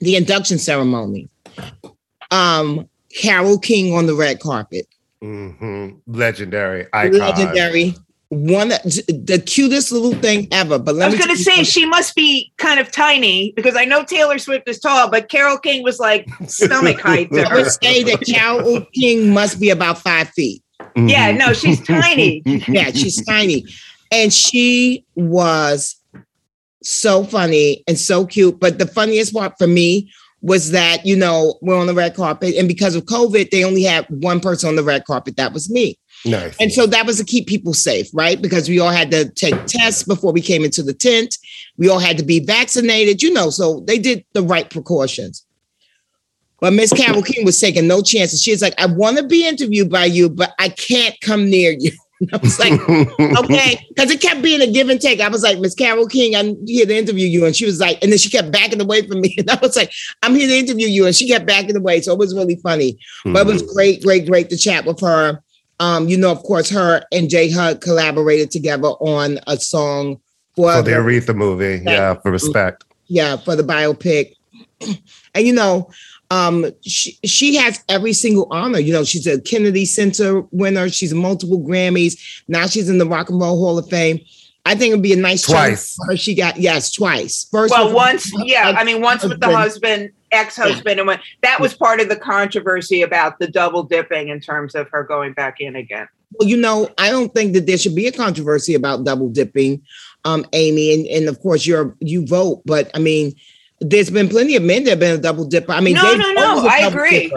[SPEAKER 6] the induction ceremony. Um, Carole King on the red carpet,
[SPEAKER 4] Mhm. Legendary icon.
[SPEAKER 6] legendary, one the cutest little thing ever. But let
[SPEAKER 5] I was going to
[SPEAKER 6] tell you
[SPEAKER 5] say she must be kind of tiny because I know Taylor Swift is tall, but Carole King was like stomach height to
[SPEAKER 6] something. I
[SPEAKER 5] her.
[SPEAKER 6] would say that Carole King must be about five feet.
[SPEAKER 4] Mm-hmm.
[SPEAKER 5] Yeah, no, she's tiny.
[SPEAKER 6] Yeah, she's tiny, and she was so funny and so cute. But the funniest part for me was that you know we're on the red carpet, and because of COVID, they only had one person on the red carpet. That was me.
[SPEAKER 4] Nice.
[SPEAKER 6] And so that was to keep people safe, right? Because we all had to take tests before we came into the tent. We all had to be vaccinated, you know, so they did the right precautions. But Miss Carole King was taking no chances. She's like, I want to be interviewed by you, but I can't come near you. I was like, okay, because it kept being a give and take. I was like, Miss Carole King, I'm here to interview you. And she was like, and then she kept backing away from me. And I was like, I'm here to interview you. And she kept backing away. So it was really funny. But it was hmm. great, great, great to chat with her. Um, you know, of course, her and Jay Hud collaborated together on a song for,
[SPEAKER 4] For the
[SPEAKER 6] the-
[SPEAKER 4] Aretha movie. Yeah, for respect.
[SPEAKER 6] yeah, for the biopic. And you know, um, she she has every single honor. You know, she's a Kennedy Center winner. She's multiple Grammys. Now she's in the Rock and Roll Hall of Fame. I think it'd be a nice chance
[SPEAKER 4] Twice.
[SPEAKER 6] She got yes, twice. First,
[SPEAKER 5] Well,
[SPEAKER 6] with-
[SPEAKER 5] once, yeah, I mean, once with the
[SPEAKER 6] husband.
[SPEAKER 5] Husband, ex-husband, and when that was part of the controversy about the double dipping in terms of her going back in again.
[SPEAKER 6] Well, you know, I don't think that there should be a controversy about double dipping, um, Amy, and, and of course you're you vote, but I mean, there's been plenty of men that have been a double dipper. I mean,
[SPEAKER 5] No,
[SPEAKER 6] Dave
[SPEAKER 5] no, no,
[SPEAKER 6] was
[SPEAKER 5] I agree.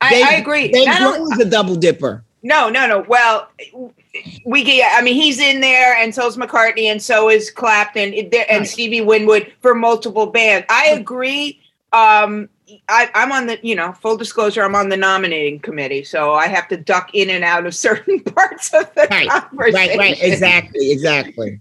[SPEAKER 5] I,
[SPEAKER 6] Dave-
[SPEAKER 5] I agree.
[SPEAKER 6] Dave Grohl is a double dipper.
[SPEAKER 5] No, no, no. Well, we get. I mean, he's in there, and so is McCartney, and so is Clapton, and. Stevie Winwood for multiple bands. I agree. Um, I, I'm on the, you know, full disclosure, I'm on the nominating committee, so I have to duck in and out of certain parts of the
[SPEAKER 6] Right,
[SPEAKER 5] conversation.
[SPEAKER 6] right, right, exactly, exactly.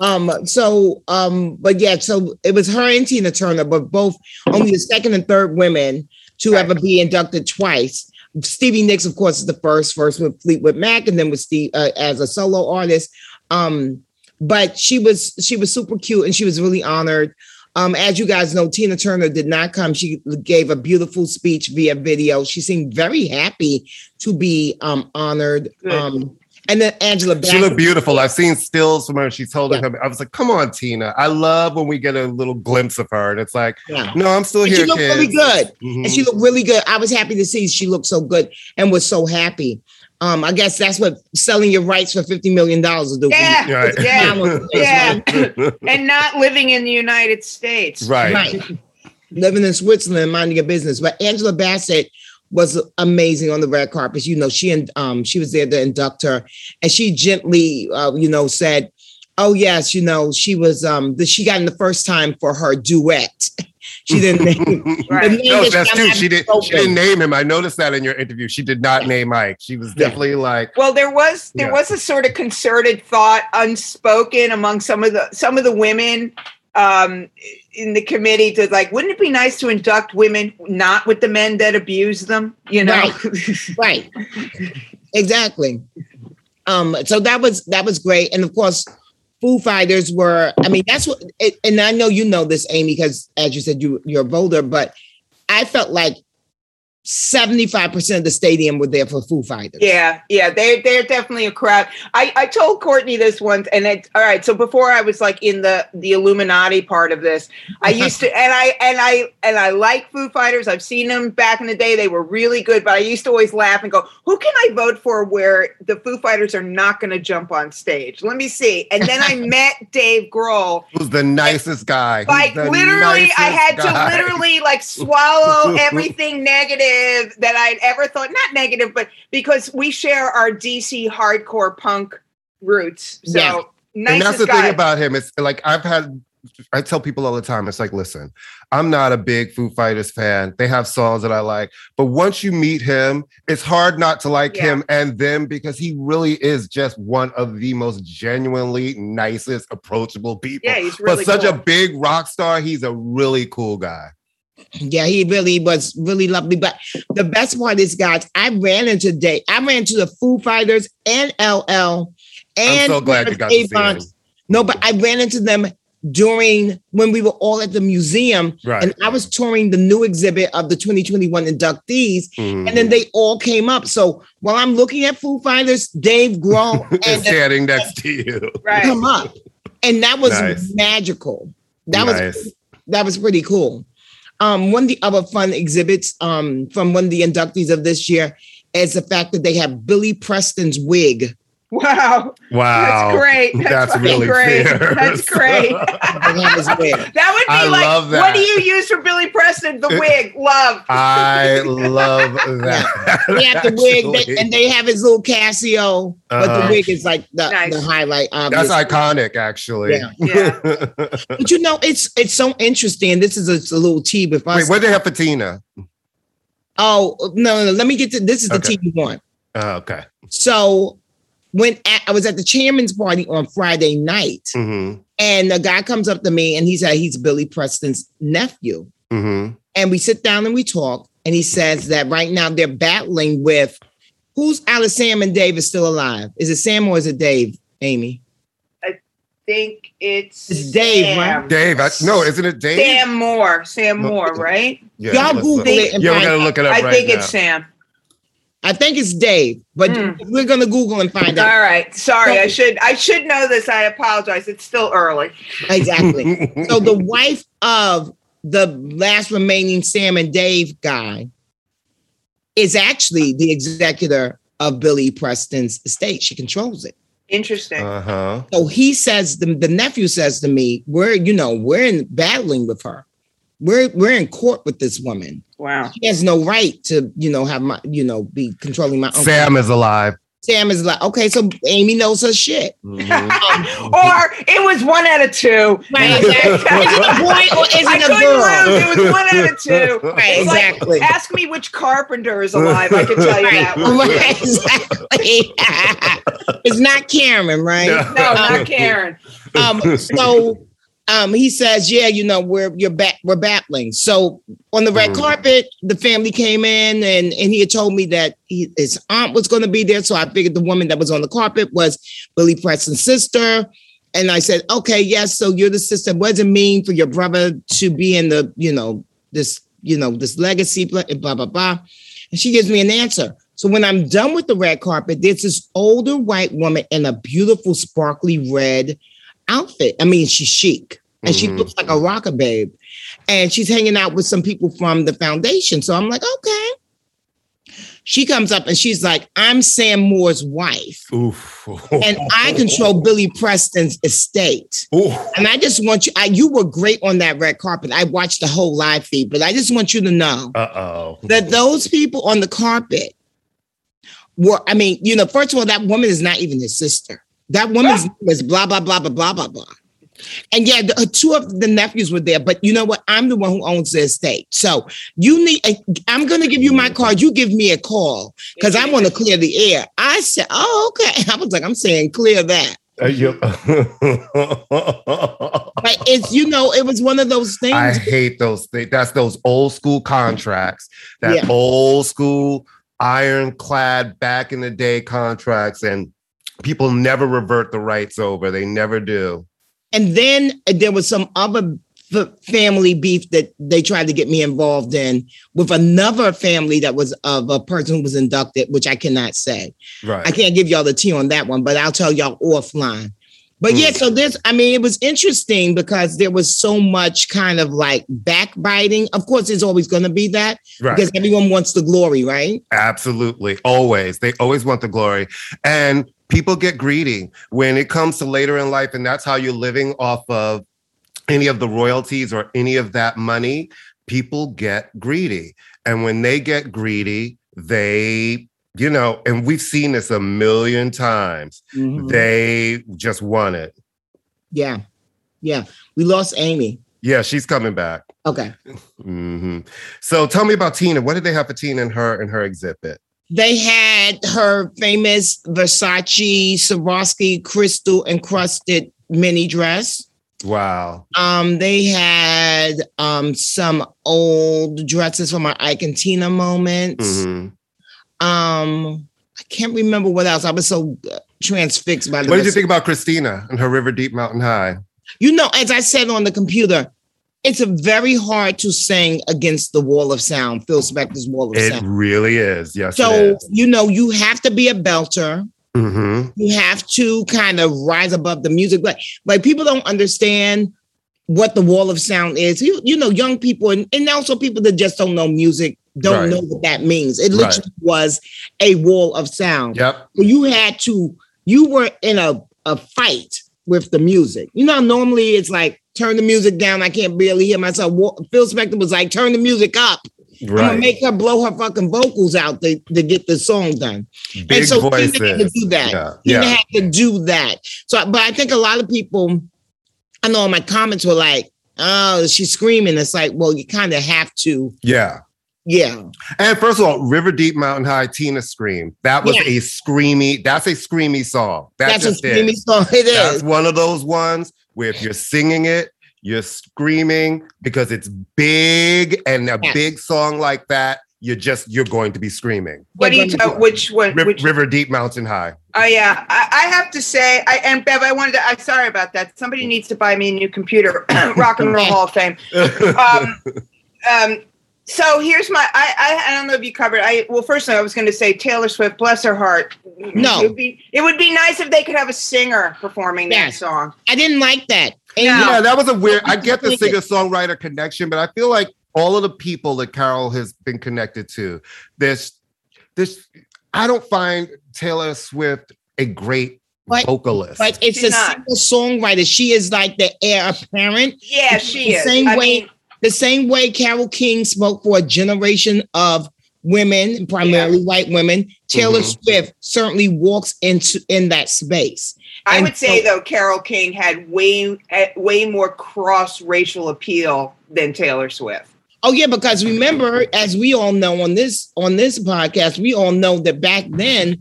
[SPEAKER 6] Um, so, um, but yeah, so it was her and Tina Turner, but both only the second and third women to ever be inducted twice. Stevie Nicks, of course, is the first, first with Fleetwood Mac, and then with Steve uh, as a solo artist. Um, but she was she was super cute and she was really honored. Um, as you guys know, Tina Turner did not come. She gave a beautiful speech via video. She seemed very happy to be um, honored. Um, and then Angela
[SPEAKER 4] She looked beautiful. I've seen stills from her. She's holding her. I was like, come on, Tina. I love when we get a little glimpse of her. And it's like,
[SPEAKER 6] Yeah.
[SPEAKER 4] no, I'm still
[SPEAKER 6] And
[SPEAKER 4] here.
[SPEAKER 6] she looked
[SPEAKER 4] kids.
[SPEAKER 6] really good.
[SPEAKER 4] Mhm.
[SPEAKER 6] And she looked really good. I was happy to see she looked so good and was so happy. Um, I guess that's what selling your rights for $50 million will do.
[SPEAKER 5] Yeah,
[SPEAKER 4] Right.
[SPEAKER 5] yeah, yeah. and not living in the United States.
[SPEAKER 4] right.
[SPEAKER 6] Right. Living in Switzerland, minding your business. But Angela Bassett was amazing on the red carpet. You know, she and um she was there to induct her, and she gently, uh, you know, said, "Oh yes, you know, she was um the, she got in the first time for her duet." she didn't name
[SPEAKER 5] Right.
[SPEAKER 6] name
[SPEAKER 4] No, that's true. She did.
[SPEAKER 6] spoken.
[SPEAKER 4] She didn't name him. I noticed that in your interview. She did not name Mike. She was
[SPEAKER 6] Yeah.
[SPEAKER 4] definitely like,
[SPEAKER 5] Well, there was there
[SPEAKER 4] Yeah.
[SPEAKER 5] was a sort of concerted thought, unspoken among some of the some of the women um, in the committee to like, wouldn't it be nice to induct women not with the men that abuse them? You know,
[SPEAKER 6] right exactly um so that was that was great and of course Foo Fighters were i mean that's what and i know you know this amy because as you said you you're a boulder but i felt like 75% of the stadium were there for Foo Fighters.
[SPEAKER 5] Yeah, yeah, they're they're definitely a crowd. I I told Courtney this once, and it all right. So before I was like in the the Illuminati part of this, I used to, and I and I and I like Foo Fighters. I've seen them back in the day; they were really good. But I used to always laugh and go, "Who can I vote for where the Foo Fighters are not going to jump on stage?" Let me see. And then I met Dave Grohl.
[SPEAKER 4] who's the nicest guy. He's
[SPEAKER 5] Like literally, I had
[SPEAKER 4] guy.
[SPEAKER 5] to literally like swallow everything negative negative that I'd ever thought. Not negative, but because we share our DC hardcore punk roots. So
[SPEAKER 6] Yeah.
[SPEAKER 5] nice
[SPEAKER 4] and that's the
[SPEAKER 5] guy.
[SPEAKER 4] thing about him. It's like I've had. I tell people all the time. It's like, listen, I'm not a big Foo Fighters fan. They have songs that I like, but once you meet him, it's hard not to like
[SPEAKER 5] Yeah.
[SPEAKER 4] him and them because he really is just one of the most genuinely nicest, approachable people.
[SPEAKER 5] yeah, he's really
[SPEAKER 4] but such a big rock star, he's a really cool guy.
[SPEAKER 6] Yeah, he really was really lovely. But the best part is, guys, I ran into Dave. I ran into the Foo Fighters and LL. And
[SPEAKER 4] I'm so glad you got to see him.
[SPEAKER 6] No, but I ran into them during when we were all at the museum,
[SPEAKER 4] Right.
[SPEAKER 6] and I was touring the new exhibit of the 2021 inductees,
[SPEAKER 4] Mhm.
[SPEAKER 6] and then they all came up. So while I'm looking at Foo Fighters, Dave Grohl and
[SPEAKER 4] standing next to you.
[SPEAKER 5] right.
[SPEAKER 6] come up, and that was
[SPEAKER 4] Nice.
[SPEAKER 6] magical. That was that was pretty cool. Um, one of the other fun exhibits um, from one of the inductees of this year is the fact that they have Billy Preston's wig.
[SPEAKER 5] Wow.
[SPEAKER 4] Wow.
[SPEAKER 5] That's great. That's,
[SPEAKER 4] That's really
[SPEAKER 5] great.
[SPEAKER 4] fierce.
[SPEAKER 5] That's great.
[SPEAKER 6] They have his wig.
[SPEAKER 5] That would be
[SPEAKER 4] I
[SPEAKER 5] like,
[SPEAKER 4] love
[SPEAKER 5] what do you use for Billy Preston? The wig. Love.
[SPEAKER 4] I love that.
[SPEAKER 6] They have the wig, they, and they have his little Casio, but
[SPEAKER 4] Uh-huh.
[SPEAKER 6] the wig is like the,
[SPEAKER 5] Nice.
[SPEAKER 6] the highlight.
[SPEAKER 4] That's iconic, actually.
[SPEAKER 6] Yeah.
[SPEAKER 5] Yeah.
[SPEAKER 6] But you know, it's it's so interesting. This is a, a little tea with us.
[SPEAKER 4] Wait, what do they have for Tina?
[SPEAKER 6] oh no, no, no, let me get to this. Is the
[SPEAKER 4] Okay.
[SPEAKER 6] tea we want.
[SPEAKER 4] Oh, okay.
[SPEAKER 6] So when at, I was at the chairman's party on Friday night,
[SPEAKER 4] Mm-hmm.
[SPEAKER 6] and a guy comes up to me and he said he's Billy Preston's nephew.
[SPEAKER 4] Mm-hmm.
[SPEAKER 6] And we sit down and we talk, and he says that right now they're battling with who's Alice Sam and Dave is still alive? Is it Sam or is it Dave, Amy?
[SPEAKER 5] I think it's
[SPEAKER 6] It's Dave,
[SPEAKER 5] Sam.
[SPEAKER 6] right?
[SPEAKER 4] Dave, I, no, isn't it Dave?
[SPEAKER 5] Sam Moore. Sam
[SPEAKER 4] No.
[SPEAKER 5] Moore, right?
[SPEAKER 4] Yeah,
[SPEAKER 6] Y'all
[SPEAKER 4] let's
[SPEAKER 6] Google
[SPEAKER 4] look.
[SPEAKER 6] it.
[SPEAKER 4] Yeah, we're gonna look it up
[SPEAKER 5] I
[SPEAKER 4] right
[SPEAKER 5] think
[SPEAKER 4] now.
[SPEAKER 5] it's Sam.
[SPEAKER 6] I think it's Dave, but
[SPEAKER 5] Hmm.
[SPEAKER 6] we're gonna Google and find out.
[SPEAKER 5] All right. Sorry. I should I should know this. I apologize. It's still early.
[SPEAKER 6] Exactly. so the wife of the last remaining Sam and Dave guy is actually the executor of Billy Preston's estate. She controls it.
[SPEAKER 5] Interesting.
[SPEAKER 4] Uh huh.
[SPEAKER 6] So he says, the, the nephew says to me, we're, you know, we're in battling with her. We're we're in court with this woman.
[SPEAKER 5] wow.
[SPEAKER 6] She has no right to, you know, have my, you know, be controlling my uncle.
[SPEAKER 4] Sam is alive.
[SPEAKER 6] Sam is like, okay, so Amy knows her shit.
[SPEAKER 4] Mhm.
[SPEAKER 5] or it was one out of two.
[SPEAKER 6] Right, exactly. Is it a boy or is
[SPEAKER 5] I
[SPEAKER 6] it a
[SPEAKER 5] couldn't
[SPEAKER 6] girl?
[SPEAKER 5] lose. It was one out of two.
[SPEAKER 6] Right,
[SPEAKER 5] It's like,
[SPEAKER 6] exactly.
[SPEAKER 5] ask me which carpenter is alive. I can tell you that one.
[SPEAKER 6] Right, exactly. it's not Karen, right?
[SPEAKER 4] No.
[SPEAKER 5] No, not Karen.
[SPEAKER 6] Um, so um, he says, "Yeah, you know, we're you're back, we're battling." So on the red
[SPEAKER 4] Mhm.
[SPEAKER 6] carpet, the family came in, and and he had told me that he, his aunt was going to be there. So I figured the woman that was on the carpet was Billy Preston's sister. And I said, "Okay, yes. So you're the sister. What does it mean for your brother to be in the, you know, this, you know, this legacy, blah blah blah?" blah. And she gives me an answer. So when I'm done with the red carpet, there's this older white woman in a beautiful, sparkly red outfit. I mean, she's chic and she
[SPEAKER 4] Mhm.
[SPEAKER 6] looks like a rocker babe. And she's hanging out with some people from the foundation. So I'm like, okay. She comes up and she's like, I'm Sam Moore's wife.
[SPEAKER 4] Oof.
[SPEAKER 6] And I control Billy Preston's estate.
[SPEAKER 4] Oof.
[SPEAKER 6] And I just want you, I, you were great on that red carpet. I watched the whole live feed, but I just want you to know
[SPEAKER 4] Uh oh.
[SPEAKER 6] that those people on the carpet were, I mean, you know, first of all, that woman is not even his sister. That woman's name is blah, blah, blah, blah, blah, blah, blah. And yeah, the, uh, two of the nephews were there, but you know what? I'm the one who owns the estate. So you need, I'm going to give you my card. You give me a call because I want to clear the air. I said, oh, okay. I was like, I'm saying clear that.
[SPEAKER 4] Uh, you-
[SPEAKER 6] But it's, you know, it was one of those things.
[SPEAKER 4] I hate those things. That's those old school contracts. That
[SPEAKER 6] Yeah.
[SPEAKER 4] old school ironclad back in the day contracts, and people never revert the rights over. They never do.
[SPEAKER 6] And then there was some other f- family beef that they tried to get me involved in with another family that was of a person who was inducted, which I cannot say.
[SPEAKER 4] Right.
[SPEAKER 6] I can't give y'all the tea on that one, but I'll tell y'all offline. But yeah,
[SPEAKER 4] Mm.
[SPEAKER 6] so this, I mean, it was interesting because there was so much kind of like backbiting. Of course, there's always going to be that
[SPEAKER 4] right.
[SPEAKER 6] because everyone wants the glory, right?
[SPEAKER 4] Absolutely. Always. They always want the glory. And people get greedy when it comes to later in life, and that's how you're living off of any of the royalties or any of that money. people get greedy. And when they get greedy, they, you know, and we've seen this a million times,
[SPEAKER 6] Mhm.
[SPEAKER 4] they just won it.
[SPEAKER 6] Yeah. Yeah. We lost Amy.
[SPEAKER 4] Yeah, she's coming back.
[SPEAKER 6] Okay.
[SPEAKER 4] hmm So tell me about Tina. What did they have for Tina and her and her exhibit?
[SPEAKER 6] They had her famous Versace Swarovski crystal encrusted mini dress.
[SPEAKER 4] Wow.
[SPEAKER 6] Um, they had um some old dresses from our Ike and Tina moments.
[SPEAKER 4] Mhm.
[SPEAKER 6] Um, I can't remember what else. I was so uh, transfixed by the.
[SPEAKER 4] What did you think about Christina and her River Deep Mountain High?
[SPEAKER 6] You know, as I said on the computer, it's a very hard to sing against the wall of sound, Phil Spector's wall of
[SPEAKER 4] It
[SPEAKER 6] sound.
[SPEAKER 4] It really is. Yes,
[SPEAKER 6] So, you know, you have to be a belter.
[SPEAKER 4] hmm
[SPEAKER 6] You have to kind of rise above the music. Like, like people don't understand what the wall of sound is. You, you know, young people and, and also people that just don't know music don't
[SPEAKER 4] Right.
[SPEAKER 6] know what that means. It
[SPEAKER 4] Right.
[SPEAKER 6] literally was a wall of sound.
[SPEAKER 4] Yep.
[SPEAKER 6] So you had to, you were in a, a fight with the music. You know, normally it's like, turn the music down. I can't barely hear myself. Phil Spector was like, turn the music up. I'm gonna make her blow her fucking vocals out to, to get the song done.
[SPEAKER 4] Big
[SPEAKER 6] and so
[SPEAKER 4] voices.
[SPEAKER 6] Tina had to do that.
[SPEAKER 4] Yeah.
[SPEAKER 6] Tina
[SPEAKER 4] yeah.
[SPEAKER 6] had to do that. So, but I think a lot of people, I know my comments were like, "Oh, she's screaming." It's like, well, you kind of have to,
[SPEAKER 4] Yeah.
[SPEAKER 6] Yeah.
[SPEAKER 4] And first of all, River Deep Mountain High, Tina Scream. That was
[SPEAKER 6] Yeah.
[SPEAKER 4] a screamy, that's a screamy song. That
[SPEAKER 6] That's a
[SPEAKER 4] screamy is.
[SPEAKER 6] song. It
[SPEAKER 4] That's
[SPEAKER 6] is.
[SPEAKER 4] one of those ones where if you're singing it, you're screaming because it's big and a
[SPEAKER 6] Yes.
[SPEAKER 4] big song like that, you're just you're going to be screaming.
[SPEAKER 5] What do you
[SPEAKER 6] They're
[SPEAKER 5] tell? Which one?
[SPEAKER 4] Riv-
[SPEAKER 5] Which?
[SPEAKER 4] River Deep Mountain High.
[SPEAKER 5] Oh yeah, I, I have to say, I and Bev, I wanted to. I'm sorry about that. Somebody needs to buy me a new computer. Rock and Roll Hall of Fame. Um, um, so here's my. I, I I don't know if you covered. I well, first thing I was going to say, Taylor Swift, bless her heart.
[SPEAKER 6] No.
[SPEAKER 5] it would be it would be nice if they could have a singer performing that song.
[SPEAKER 6] I didn't like that.
[SPEAKER 5] No.
[SPEAKER 4] Yeah, that was a weird. I get the singer songwriter connection, but I feel like all of the people that Carole has been connected to, this, this, I don't find Taylor Swift a great
[SPEAKER 6] But-
[SPEAKER 4] vocalist.
[SPEAKER 6] But it's
[SPEAKER 5] She's
[SPEAKER 6] a
[SPEAKER 5] not.
[SPEAKER 6] singer songwriter. She is like the heir apparent.
[SPEAKER 5] Yeah, she
[SPEAKER 6] The
[SPEAKER 5] is.
[SPEAKER 6] same
[SPEAKER 5] I
[SPEAKER 6] way-
[SPEAKER 5] mean,
[SPEAKER 6] The same way Carole King spoke for a generation of women, primarily white women, Taylor
[SPEAKER 4] Mhm.
[SPEAKER 6] Swift certainly walks into in that space.
[SPEAKER 5] I
[SPEAKER 6] And
[SPEAKER 5] would say
[SPEAKER 6] so-
[SPEAKER 5] though, Carole King had way eh, way more cross racial appeal than Taylor Swift.
[SPEAKER 6] Oh yeah, because remember, as we all know on this on this podcast, we all know that back then,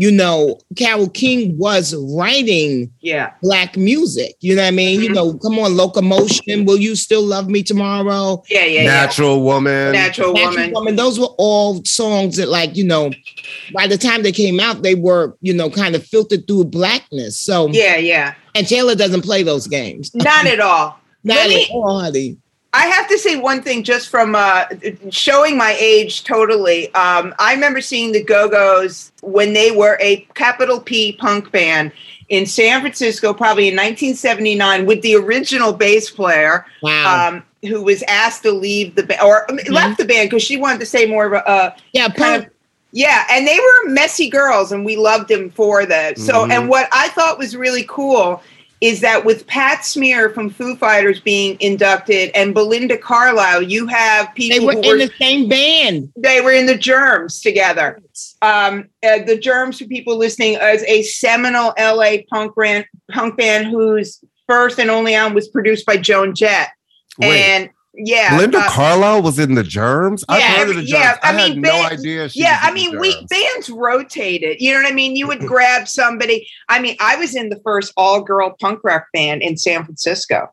[SPEAKER 6] you know, Carole King was writing
[SPEAKER 5] Yeah.
[SPEAKER 6] black music. You know what I mean? You
[SPEAKER 5] Mhm.
[SPEAKER 6] know, come on, locomotion. Will you still love me tomorrow?
[SPEAKER 5] Yeah, yeah,
[SPEAKER 4] Natural
[SPEAKER 5] yeah.
[SPEAKER 4] woman.
[SPEAKER 5] Natural
[SPEAKER 6] Natural
[SPEAKER 5] woman.
[SPEAKER 6] Woman, those were all songs that, like, you know, by the time they came out, they were, you know, kind of filtered through blackness. So,
[SPEAKER 5] Yeah, yeah.
[SPEAKER 6] and Taylor doesn't play those games.
[SPEAKER 5] Not at all.
[SPEAKER 6] Not
[SPEAKER 5] Let me-
[SPEAKER 6] at all, honey.
[SPEAKER 5] I have to say one thing just from uh, showing my age totally. Um, I remember seeing the Go Go's when they were a capital P punk band in San Francisco, probably in 1979, with the original bass player.
[SPEAKER 6] Wow.
[SPEAKER 5] Um, who was asked to leave the band or mean, left the band because she wanted to say more of a, uh,
[SPEAKER 6] yeah,
[SPEAKER 5] kind of yeah and they were messy girls and we loved them for that so
[SPEAKER 4] Mhm.
[SPEAKER 5] and what i thought was really cool is that with pat smear from foo fighters being inducted and belinda carlisle you have people
[SPEAKER 6] they were
[SPEAKER 5] who
[SPEAKER 6] in the same band.
[SPEAKER 5] they were in the germs together. Um, uh, the germs for people listening is a seminal la punk band punk band whose first and only album was produced by joan jett.
[SPEAKER 4] Wait,
[SPEAKER 5] and yeah
[SPEAKER 4] Linda
[SPEAKER 5] uh,
[SPEAKER 4] Carlisle was in the Germs. I've
[SPEAKER 5] yeah,
[SPEAKER 4] heard of the Germs.
[SPEAKER 5] yeah,
[SPEAKER 4] I,
[SPEAKER 5] I
[SPEAKER 4] had
[SPEAKER 5] mean,
[SPEAKER 4] no idea.
[SPEAKER 5] Yeah, I mean, we bands rotated. You know what I mean? You would grab somebody. I mean, I was in the first all girl punk rock band in San Francisco.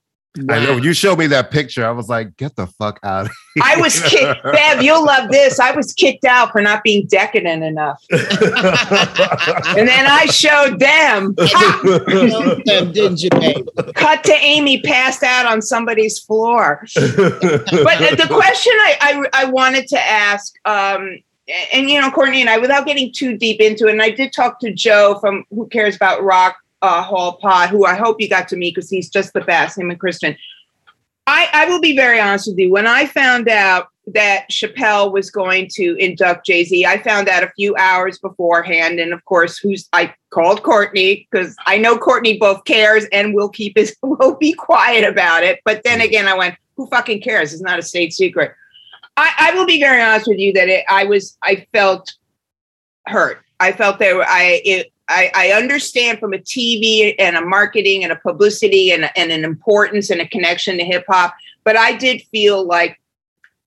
[SPEAKER 4] I know. When you showed me that picture, I was like, "Get the fuck out!" Of here.
[SPEAKER 5] I was kicked. Bev, you'll love this. I was kicked out for not being decadent enough, and then I showed them.
[SPEAKER 6] Didn't you.
[SPEAKER 5] Cut to Amy passed out on somebody's floor. but uh, the question I, I, I wanted to ask, um, and you know, Courtney and I, without getting too deep into it, and I did talk to Joe from Who Cares About Rock uh, Hall Pod, who I hope you got to meet because he's just the best, him and Kristen. I, I will be very honest with you. When I found out that Chappelle was going to induct Jay Z, I found out a few hours beforehand, and of course, who's I called Courtney because I know Courtney both cares and will keep his will be quiet about it. But then again, I went, who fucking cares? It's not a state secret. I, I will be very honest with you that it, I was I felt hurt. I felt that I it, I, I understand from a TV and a marketing and a publicity and, and an importance and a connection to hip hop, but I did feel like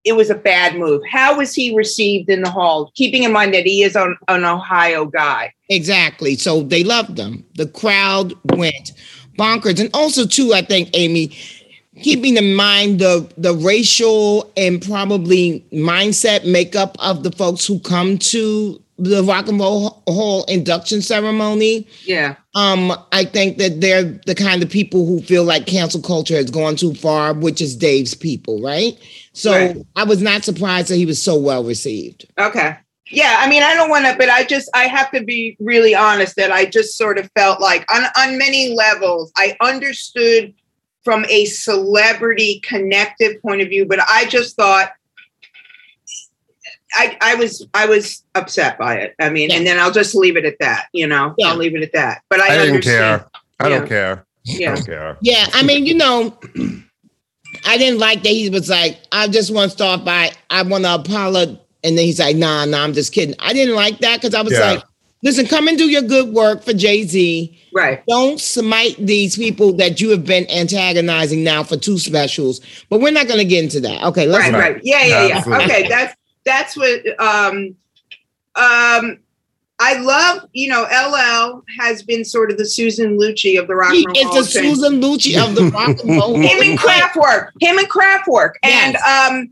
[SPEAKER 5] it was a bad move. How was he received in the hall? Keeping in mind that he is an, an Ohio guy.
[SPEAKER 6] Exactly. So they loved him. The crowd went bonkers. And also, too, I think, Amy, keeping in mind the the racial and probably mindset makeup of the folks who come to the Rock and Roll Hall induction ceremony.
[SPEAKER 5] Yeah.
[SPEAKER 6] Um, I think that they're the kind of people who feel like cancel culture has gone too far, which is Dave's people, right? So
[SPEAKER 5] Right.
[SPEAKER 6] I was not surprised that he was so well received.
[SPEAKER 5] Okay. Yeah, I mean, I don't want to, but I just, I have to be really honest that I just sort of felt like on, on many levels, I understood from a celebrity connective point of view, but I just thought I, I was, I was upset by it. I mean, and then I'll just leave it at that, you know, I'll leave it at that. But I,
[SPEAKER 4] I didn't care. I
[SPEAKER 5] Yeah.
[SPEAKER 4] don't care. I
[SPEAKER 5] Yeah.
[SPEAKER 4] don't care.
[SPEAKER 6] Yeah, I mean, you know, I didn't like that he was like, I just want to start by, I want to apologize. And then he's like, nah, nah, I'm just kidding. I didn't like that because I was
[SPEAKER 4] Yeah.
[SPEAKER 6] like, listen, come and do your good work for Jay Z.
[SPEAKER 5] Right.
[SPEAKER 6] Don't smite these people that you have been antagonizing now for two specials. But we're not going to get into that. Okay, let's
[SPEAKER 5] right, right. Yeah, yeah, yeah.
[SPEAKER 6] Absolutely.
[SPEAKER 5] Okay, that's that's what um um I love, you know, LL has been sort of the Susan Lucci of the rock
[SPEAKER 6] He
[SPEAKER 5] and roll. Hall
[SPEAKER 6] the Susan Lucci of the rock and roll.
[SPEAKER 5] him and Kraftwerk, him and Kraftwerk, and um,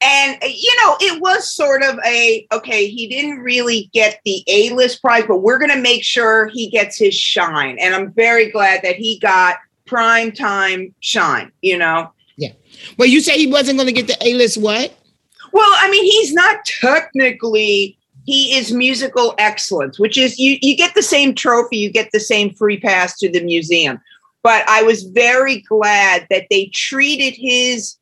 [SPEAKER 5] and you know, it was sort of a okay. He didn't really get the A list prize, but we're going to make sure he gets his shine, and I'm very glad that he got prime time shine. You know,
[SPEAKER 6] Yeah. Well, you say he wasn't going to get the A list what?
[SPEAKER 5] Well, I mean, he's not technically. He is musical excellence, which is you. You get the same trophy, you get the same free pass to the museum. But I was very glad that they treated his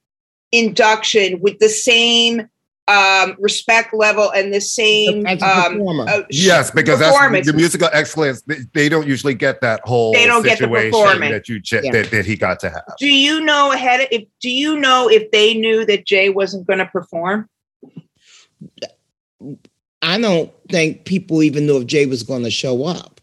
[SPEAKER 5] induction with the same um, respect level and the same um, uh,
[SPEAKER 4] Yes, because that's
[SPEAKER 5] performance.
[SPEAKER 4] the musical excellence. They, they don't usually get that whole
[SPEAKER 5] They don't get the
[SPEAKER 4] situation
[SPEAKER 5] performance.
[SPEAKER 4] that you ch-
[SPEAKER 6] Yeah.
[SPEAKER 4] that, that he got to have.
[SPEAKER 5] Do you know ahead? Of, if do you know if they knew that Jay wasn't going to perform?
[SPEAKER 6] I don't think people even knew if Jay was going to show up.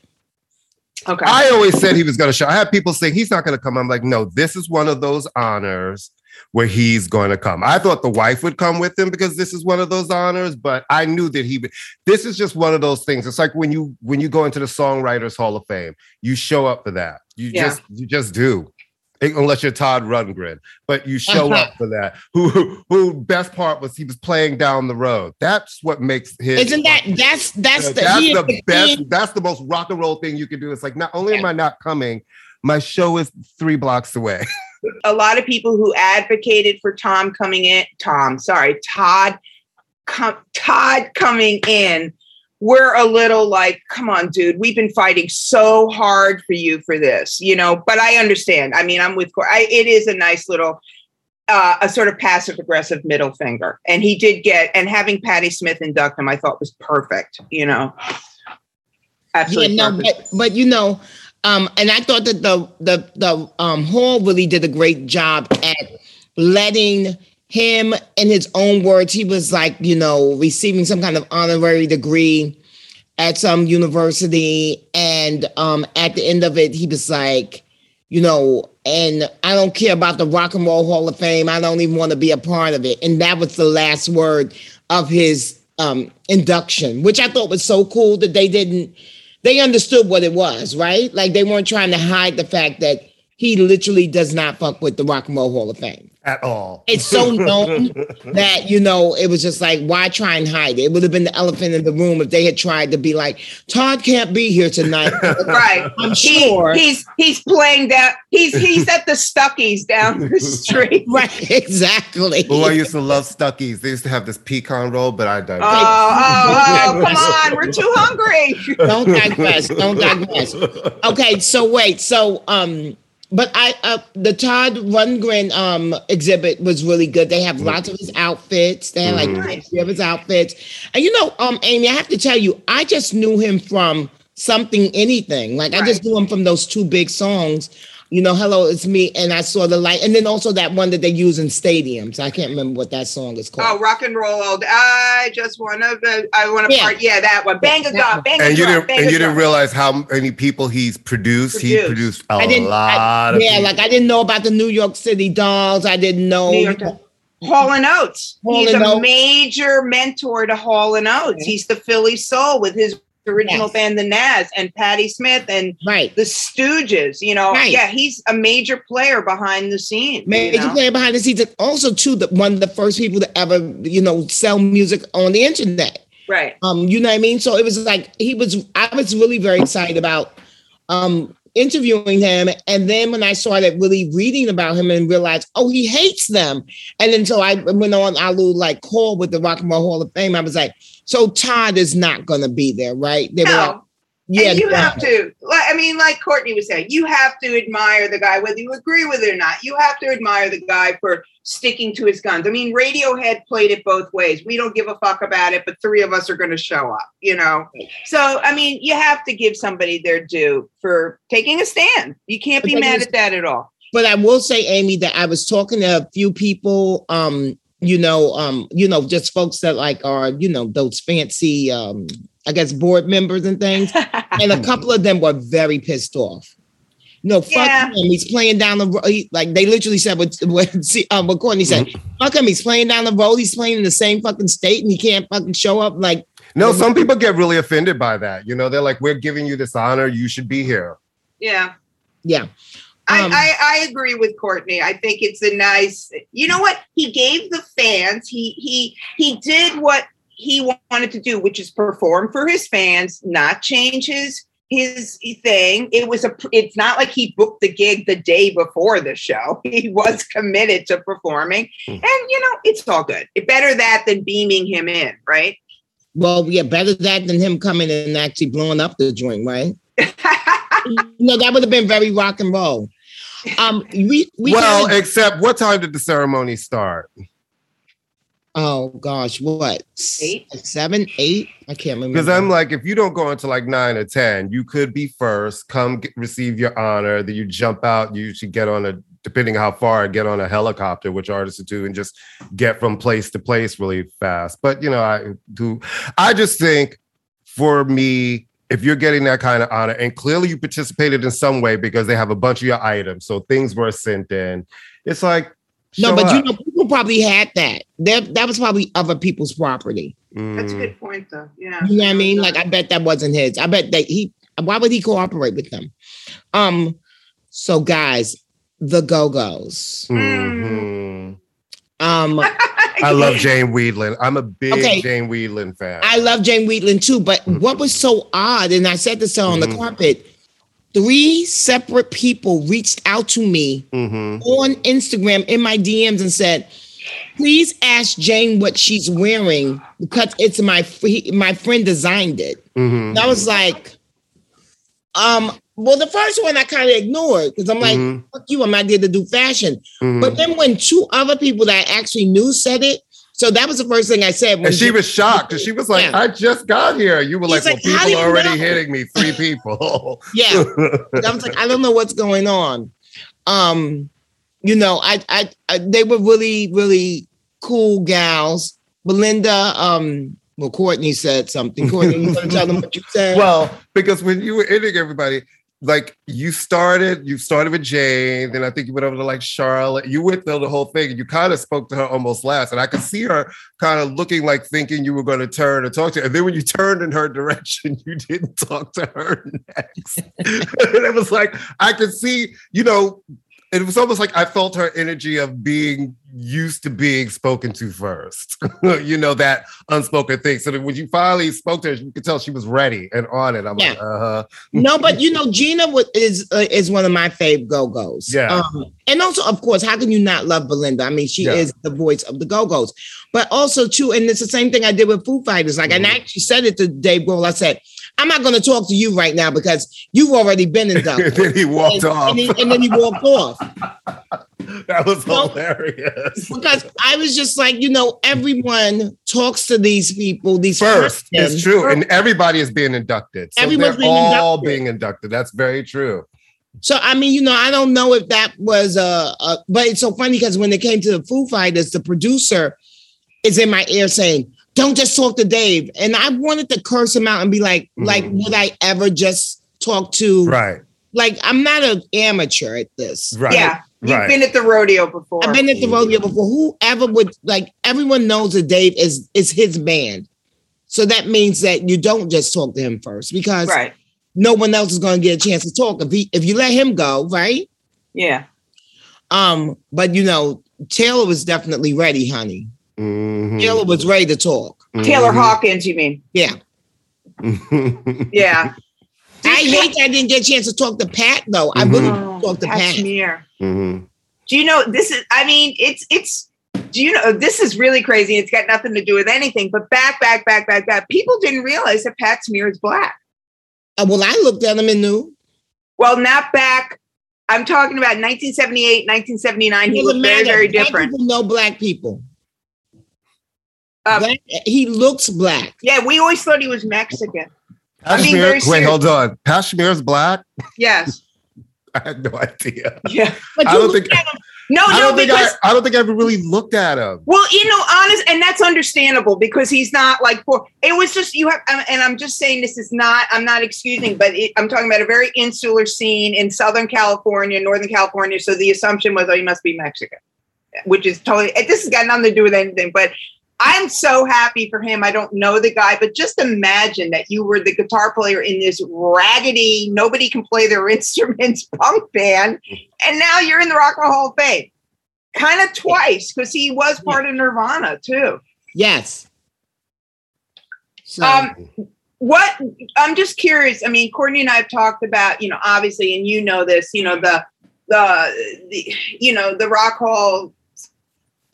[SPEAKER 5] Okay.
[SPEAKER 4] I always said he was going to show. I had people saying he's not going to come. I'm like, no, this is one of those honors where he's going to come. I thought the wife would come with him because this is one of those honors, but I knew that he. would. This is just one of those things. It's like when you when you go into the Songwriters Hall of Fame, you show up for that. You
[SPEAKER 5] Yeah.
[SPEAKER 4] just you just do. Eh, unless you're Todd Rundgren, but you show up for that. Who, who best part was he was playing down the road. That's what makes his
[SPEAKER 6] Isn't that that's that's the,
[SPEAKER 4] that's the
[SPEAKER 6] the
[SPEAKER 4] best. That's the most rock and roll thing you can do. It's like not only am I not coming, my show is three blocks away.
[SPEAKER 5] a lot of people who advocated for Tom coming in, Tom, sorry, Todd, com, Todd coming in, were a little like, come on, dude, we've been fighting so hard for you for this, you know. But I understand. I mean, I'm with. I, it is a nice little, uh, a sort of passive aggressive middle finger, and he did get. And having Patti Smith induct him, I thought was perfect. You know, absolutely.
[SPEAKER 6] Yeah, no, but but you know, um, and I thought that the the the um hall really did a great job at letting him in his own words. He was like, you know, receiving some kind of honorary degree at some university, and um, at the end of it, he was like, you know, and I don't care about the Rock and Roll Hall of Fame. I don't even want to be a part of it. And that was the last word of his um, induction, which I thought was so cool that they didn't, they understood what it was, right? Like they weren't trying to hide the fact that he literally does not fuck with the Rock and Roll Hall of Fame.
[SPEAKER 4] At all.
[SPEAKER 6] It's so known that, you know, it was just like, why try and hide it? It would have been the elephant in the room if they had tried to be like, Todd can't be here tonight.
[SPEAKER 5] right.
[SPEAKER 6] I'm
[SPEAKER 5] He-
[SPEAKER 6] sure.
[SPEAKER 5] he's he's playing down. He's he's at the Stuckey's down the street.
[SPEAKER 6] right, exactly.
[SPEAKER 4] Oh, I used to love Stuckey's. They used to have this pecan roll, but I digress.
[SPEAKER 5] Oh, oh, oh, come on. We're too hungry.
[SPEAKER 6] don't digress. Don't digress. Okay, so wait. So um, but I uh the Todd Rundgren um exhibit was really good. They have lots of his outfits. They have like three of his outfits. And you know, um, Amy, I have to tell you, I just knew him from something anything. Like I just knew him from those two big songs. You know, hello, it's me, and I saw the light, and then also that one that they use in stadiums. I can't remember what that song is called.
[SPEAKER 5] Oh, rock and roll all day. I just want to. I want to
[SPEAKER 6] Yeah.
[SPEAKER 5] part. Yeah, that one. Bang a drum. Bang a
[SPEAKER 4] and you
[SPEAKER 5] drum.
[SPEAKER 4] didn't
[SPEAKER 5] bang
[SPEAKER 4] and you didn't realize how many people he's produced. He
[SPEAKER 5] Produced.
[SPEAKER 4] produced a
[SPEAKER 6] I didn't.
[SPEAKER 4] lot
[SPEAKER 6] I,
[SPEAKER 4] of
[SPEAKER 6] yeah,
[SPEAKER 4] people.
[SPEAKER 6] like I didn't know about the New York City Dolls. I didn't know.
[SPEAKER 5] New York Dolls. Hall and Oates.
[SPEAKER 6] Hall
[SPEAKER 5] He's
[SPEAKER 6] and
[SPEAKER 5] a
[SPEAKER 6] Oates.
[SPEAKER 5] major mentor to Hall and Oates. He's the Philly Soul with his original
[SPEAKER 6] Yes.
[SPEAKER 5] band, the Nazz, and Patti Smith and
[SPEAKER 6] Right.
[SPEAKER 5] the Stooges. You know,
[SPEAKER 6] Right.
[SPEAKER 5] yeah, he's a major player behind the scenes.
[SPEAKER 6] Major
[SPEAKER 5] you know?
[SPEAKER 6] player behind the scenes, and also too, the, one of the first people to ever, you know, sell music on the internet.
[SPEAKER 5] Right.
[SPEAKER 6] Um, you know what I mean? So it was like he was. I was really very excited about um interviewing him, and then when I started really reading about him and realized, oh, he hates them, and then so I went on our little like call with the Rock and Roll Hall of Fame. I was like, so Todd is not going to be there, right? They were like,
[SPEAKER 5] No.
[SPEAKER 6] Yeah,
[SPEAKER 5] and you have to, like, I mean, like Courtney was saying, you have to admire the guy, whether you agree with it or not. You have to admire the guy for sticking to his guns. I mean, Radiohead played it both ways. We don't give a fuck about it, but three of us are going to show up, you know? So, I mean, you have to give somebody their due for taking a stand. You can't be mad at that at all.
[SPEAKER 6] But I will say, Amy, that I was talking to a few people, um, you know, um, you know, just folks that like are, you know, those fancy, um, I guess, board members and things, and a couple of them were very pissed off. No, fuck
[SPEAKER 5] Yeah.
[SPEAKER 6] him. He's playing down the road. Like they literally said what what, see, um, what Courtney said. Fuck him. He's playing down the road. He's playing in the same fucking state, and he can't fucking show up. Like
[SPEAKER 4] no, some people get really offended by that. You know, they're like, "We're giving you this honor. You should be here."
[SPEAKER 5] Yeah.
[SPEAKER 6] yeah,
[SPEAKER 5] I,
[SPEAKER 6] Um,
[SPEAKER 5] I, I agree with Courtney. I think it's a nice. You know what? He gave the fans. He he he did what he wanted to do, which is perform for his fans, not change his his thing. It was a. It's not like he booked the gig the day before the show. He was committed to performing, and you know it's all good. Better that than beaming him in, right?
[SPEAKER 6] well, yeah, better that than him coming and actually blowing up the joint, right? no, that would have been very rock and roll. Um, we we
[SPEAKER 4] well,
[SPEAKER 6] kinda-
[SPEAKER 4] except what time did the ceremony start?
[SPEAKER 6] oh gosh, what
[SPEAKER 5] Eight?
[SPEAKER 6] seven, eight? I can't remember.
[SPEAKER 4] Because I'm like, if you don't go into like nine or ten, you could be first. Come get, receive your honor. Then you jump out. You should get on a, depending how far, get on a helicopter, which artists do, and just get from place to place really fast. But you know, I do. I just think for me, if you're getting that kind of honor, and clearly you participated in some way because they have a bunch of your items, so things were sent in. It's like
[SPEAKER 6] no,
[SPEAKER 4] show
[SPEAKER 6] but you know, people probably had that. That that was probably other people's property.
[SPEAKER 5] That's a
[SPEAKER 4] Mm.
[SPEAKER 5] good point, though. Yeah.
[SPEAKER 6] You know what I mean? Like I bet that wasn't his. I bet that he. Why would he cooperate with them? Um. So guys, the Go Go's.
[SPEAKER 4] Mhm.
[SPEAKER 6] Um.
[SPEAKER 4] I love Jane Wiedlin. I'm a big
[SPEAKER 6] Okay.
[SPEAKER 4] Jane Wiedlin fan.
[SPEAKER 6] I love Jane Wiedlin too, but what was so odd, and I said this on the
[SPEAKER 4] Mhm.
[SPEAKER 6] carpet, three separate people reached out to me
[SPEAKER 4] Mhm.
[SPEAKER 6] on Instagram in my DMs and said, please ask Jane what she's wearing because it's my my friend designed it.
[SPEAKER 4] Mhm.
[SPEAKER 6] And I was like, um, well, the first one I kind of ignored because I'm like,
[SPEAKER 4] Mhm.
[SPEAKER 6] fuck you, I'm not there to do fashion.
[SPEAKER 4] Mhm.
[SPEAKER 6] But then when two other people that I actually knew said it, so that was the first thing I said. When
[SPEAKER 4] And she was shocked because she was like,
[SPEAKER 6] Yeah.
[SPEAKER 4] I just got here. You were
[SPEAKER 6] He's
[SPEAKER 4] like,
[SPEAKER 6] like,
[SPEAKER 4] well, people are already
[SPEAKER 6] know?"
[SPEAKER 4] hitting me. Three people.
[SPEAKER 6] Yeah. I was like, I don't know what's going on. Um, you know, I, I, I they were really, really cool gals. Belinda, um, well, Courtney said something. Courtney, you want to tell them what you said?
[SPEAKER 4] well, because when you were ending everybody, like you started, you started with Jane, then I think you went over to like Charlotte. You went through the whole thing and you kind of spoke to her almost last. And I could see her kind of looking like thinking you were going to turn and talk to her. And then when you turned in her direction, you didn't talk to her next. and it was like, I could see, you know, it was almost like I felt her energy of being used to being spoken to first. you know, that unspoken thing. So when you finally spoke to her, you could tell she was ready and on it. I'm like, uh-huh.
[SPEAKER 6] no, but you know, Gina is uh, is one of my fave Go Go's.
[SPEAKER 4] Yeah.
[SPEAKER 6] Um, and also, of course, how can you not love Belinda? I mean, she
[SPEAKER 4] Yeah.
[SPEAKER 6] is the voice of the Go Go's. But also, too, and it's the same thing I did with Foo Fighters. Like, and I actually said it to Dave Grohl. I said, I'm not going to talk to you right now because you've already been inducted.
[SPEAKER 4] and then he walked
[SPEAKER 6] and,
[SPEAKER 4] off.
[SPEAKER 6] and, he- and then he walked off
[SPEAKER 4] that was
[SPEAKER 6] No.
[SPEAKER 4] hilarious.
[SPEAKER 6] because I was just like, you know, everyone talks to these people, these
[SPEAKER 4] First, it's true. And everybody is being inducted. So
[SPEAKER 6] Everyone's being
[SPEAKER 4] all
[SPEAKER 6] inducted.
[SPEAKER 4] being inducted. That's very true.
[SPEAKER 6] So I mean, you know, I don't know if that was a, a but it's so funny because when it came to the Foo Fighters, the producer is in my ear saying, "Don't just talk to Dave," and I wanted to curse him out and be like,
[SPEAKER 4] Mhm.
[SPEAKER 6] "Like, would I ever just talk to?
[SPEAKER 4] Right.
[SPEAKER 6] Like, I'm not an amateur at this.
[SPEAKER 4] Right.
[SPEAKER 5] Yeah. You've
[SPEAKER 4] Right.
[SPEAKER 5] been at the rodeo before.
[SPEAKER 6] I've been at the rodeo before. Whoever would like, everyone knows that Dave is is his band, so that means that you don't just talk to him first because
[SPEAKER 5] right.
[SPEAKER 6] no one else is going to get a chance to talk if he if you let him go, right?
[SPEAKER 5] Yeah.
[SPEAKER 6] Um, but you know, Taylor was definitely ready, honey.
[SPEAKER 4] Mhm.
[SPEAKER 6] Taylor was ready to talk.
[SPEAKER 5] Taylor
[SPEAKER 4] Mhm.
[SPEAKER 5] Hawkins, you mean?
[SPEAKER 6] Yeah.
[SPEAKER 5] Yeah.
[SPEAKER 6] I hate that I didn't get a chance to talk to Pat though. I really
[SPEAKER 5] Oh,
[SPEAKER 6] talked to
[SPEAKER 5] Pat
[SPEAKER 6] Pat.
[SPEAKER 5] Smear.
[SPEAKER 4] Mhm.
[SPEAKER 5] Do you know this is I mean, it's it's do you know this is really crazy? It's got nothing to do with anything, but back, back, back, back, back. People didn't realize that Pat Smear is black.
[SPEAKER 6] Uh, well, I looked at him and knew.
[SPEAKER 5] Well, not back. I'm talking about 1978, 1979. He
[SPEAKER 6] Doesn't
[SPEAKER 5] looked very, very
[SPEAKER 6] Black
[SPEAKER 5] different.
[SPEAKER 6] people know black people.
[SPEAKER 5] Um,
[SPEAKER 6] Black- he looks black.
[SPEAKER 5] Yeah, we always thought he was Mexican. I'm
[SPEAKER 4] Kashmir,
[SPEAKER 5] very
[SPEAKER 4] wait, hold on. Kashmir's black?
[SPEAKER 5] Yes.
[SPEAKER 4] I had no idea.
[SPEAKER 5] Yeah.
[SPEAKER 6] But
[SPEAKER 4] I don't think
[SPEAKER 6] at him.
[SPEAKER 5] No,
[SPEAKER 4] I
[SPEAKER 5] no,
[SPEAKER 4] don't think I,
[SPEAKER 5] because
[SPEAKER 4] I don't think I ever really looked at him.
[SPEAKER 5] Well, you know, honest, and that's understandable because he's not like poor. It was just you have, and I'm just saying this is not. I'm not excusing, but it, I'm talking about a very insular scene in Southern California, Northern California. So the assumption was, oh, he must be Mexican, which is totally. This has got nothing to do with anything. But I'm so happy for him. I don't know the guy, but just imagine that you were the guitar player in this raggedy, nobody can play their instruments punk band, and now you're in the Rock and Roll Hall of Fame. Kind of twice because he was part of Nirvana too.
[SPEAKER 6] Yes. So,
[SPEAKER 5] Um, what I'm just curious. I mean, Courtney and I have talked about, you know, obviously, and you know this, you know, the the the you know the rock hall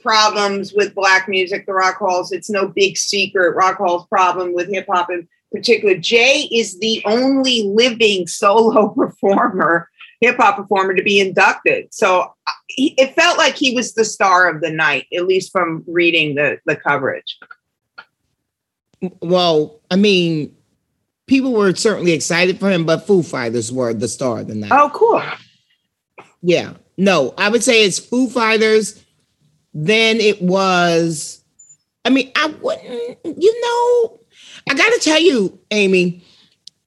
[SPEAKER 5] problems with black music, the rock halls. It's no big secret. Rock hall's problem with hip hop in particular. Jay is the only living solo performer, hip hop performer to be inducted. So uh, he, it felt like he was the star of the night, at least from reading the the coverage.
[SPEAKER 6] well, I mean, people were certainly excited for him, but Foo Fighters were the star of the night.
[SPEAKER 5] Oh, cool.
[SPEAKER 6] Yeah. No, I would say it's Foo Fighters. Then it was, I mean, I wouldn't, you know, I got to tell you, Amy,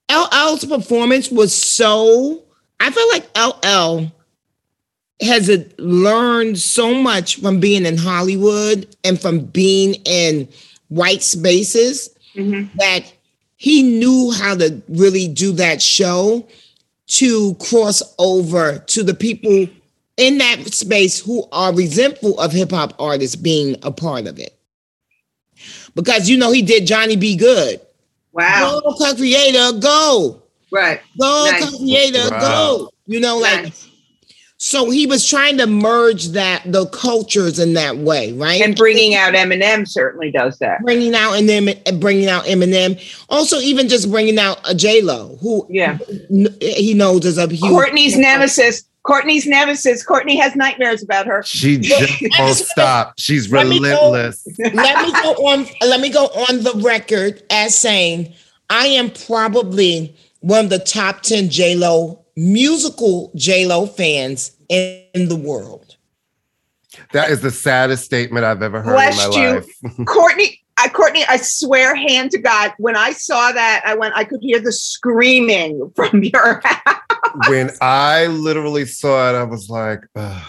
[SPEAKER 6] LL's performance was so, I feel like LL has learned so much from being in Hollywood and from being in white spaces mm-hmm. that he knew how to really do that show to cross over to the people in that space who are resentful of hip hop artists being a part of it. Because you know he did Johnny B. Goode.
[SPEAKER 5] Wow.
[SPEAKER 6] Go co-creator, go.
[SPEAKER 5] Right.
[SPEAKER 6] Go
[SPEAKER 5] Nice.
[SPEAKER 6] co-creator,
[SPEAKER 4] Wow.
[SPEAKER 6] go. You know, like
[SPEAKER 5] Nice.
[SPEAKER 6] so he was trying to merge that the cultures in that way, right?
[SPEAKER 5] And bringing out Eminem certainly does that.
[SPEAKER 6] bringing out and then and bringing out Eminem. Also, even just bringing out a J Lo, who
[SPEAKER 5] Yeah.
[SPEAKER 6] he knows is a huge.
[SPEAKER 5] Courtney's nemesis. Courtney's nemesis. Courtney has nightmares about her.
[SPEAKER 4] She just won't stop. She's
[SPEAKER 6] Let me go-
[SPEAKER 4] relentless.
[SPEAKER 6] let me go on. Let me go on the record as saying I am probably one of the top ten J Lo musical J Lo fans in, in the world.
[SPEAKER 4] That is the saddest statement I've ever heard
[SPEAKER 5] Bless
[SPEAKER 4] in my
[SPEAKER 5] you.
[SPEAKER 4] life.
[SPEAKER 5] Courtney, I, Courtney, I swear, hand to God, when I saw that, I went, I could hear the screaming from your house.
[SPEAKER 4] when I literally saw it, I was like, "Ugh,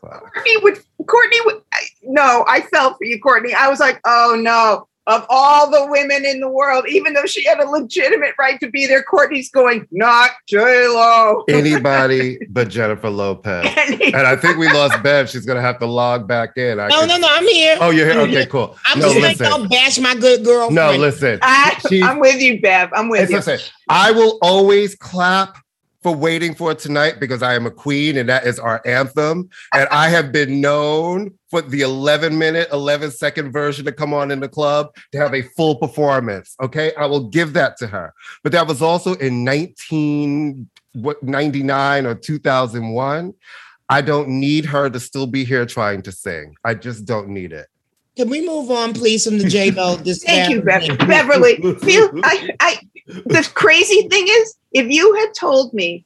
[SPEAKER 4] fuck."
[SPEAKER 5] Courtney would, Courtney would, no, I felt for you, Courtney. I was like, oh no. Of all the women in the world, even though she had a legitimate right to be there, Courtney's going, not J Lo.
[SPEAKER 4] anybody but Jennifer Lopez. And I think we lost Bev. She's gonna have to log back in. I
[SPEAKER 6] No,
[SPEAKER 4] could-
[SPEAKER 6] no, no, I'm here.
[SPEAKER 4] Oh, you're here. Okay, cool.
[SPEAKER 6] I'm
[SPEAKER 4] no,
[SPEAKER 6] just like,
[SPEAKER 4] listen.
[SPEAKER 6] don't bash my good girl.
[SPEAKER 4] No, listen.
[SPEAKER 5] I, I'm with you, Bev. I'm with
[SPEAKER 4] It's
[SPEAKER 5] you.
[SPEAKER 4] listen, I will always clap for waiting for tonight because I am a queen and that is our anthem. And I have been known for the 11 minute, 11 second version to come on in the club to have a full performance. Okay. I will give that to her. But that was also in 1999 or 2001. I don't need her to still be here trying to sing. I just don't need it.
[SPEAKER 6] Can we move on, please, from the J Lo?
[SPEAKER 5] Thank you, Bev- Beverly. Feel I, I the crazy thing is, if you had told me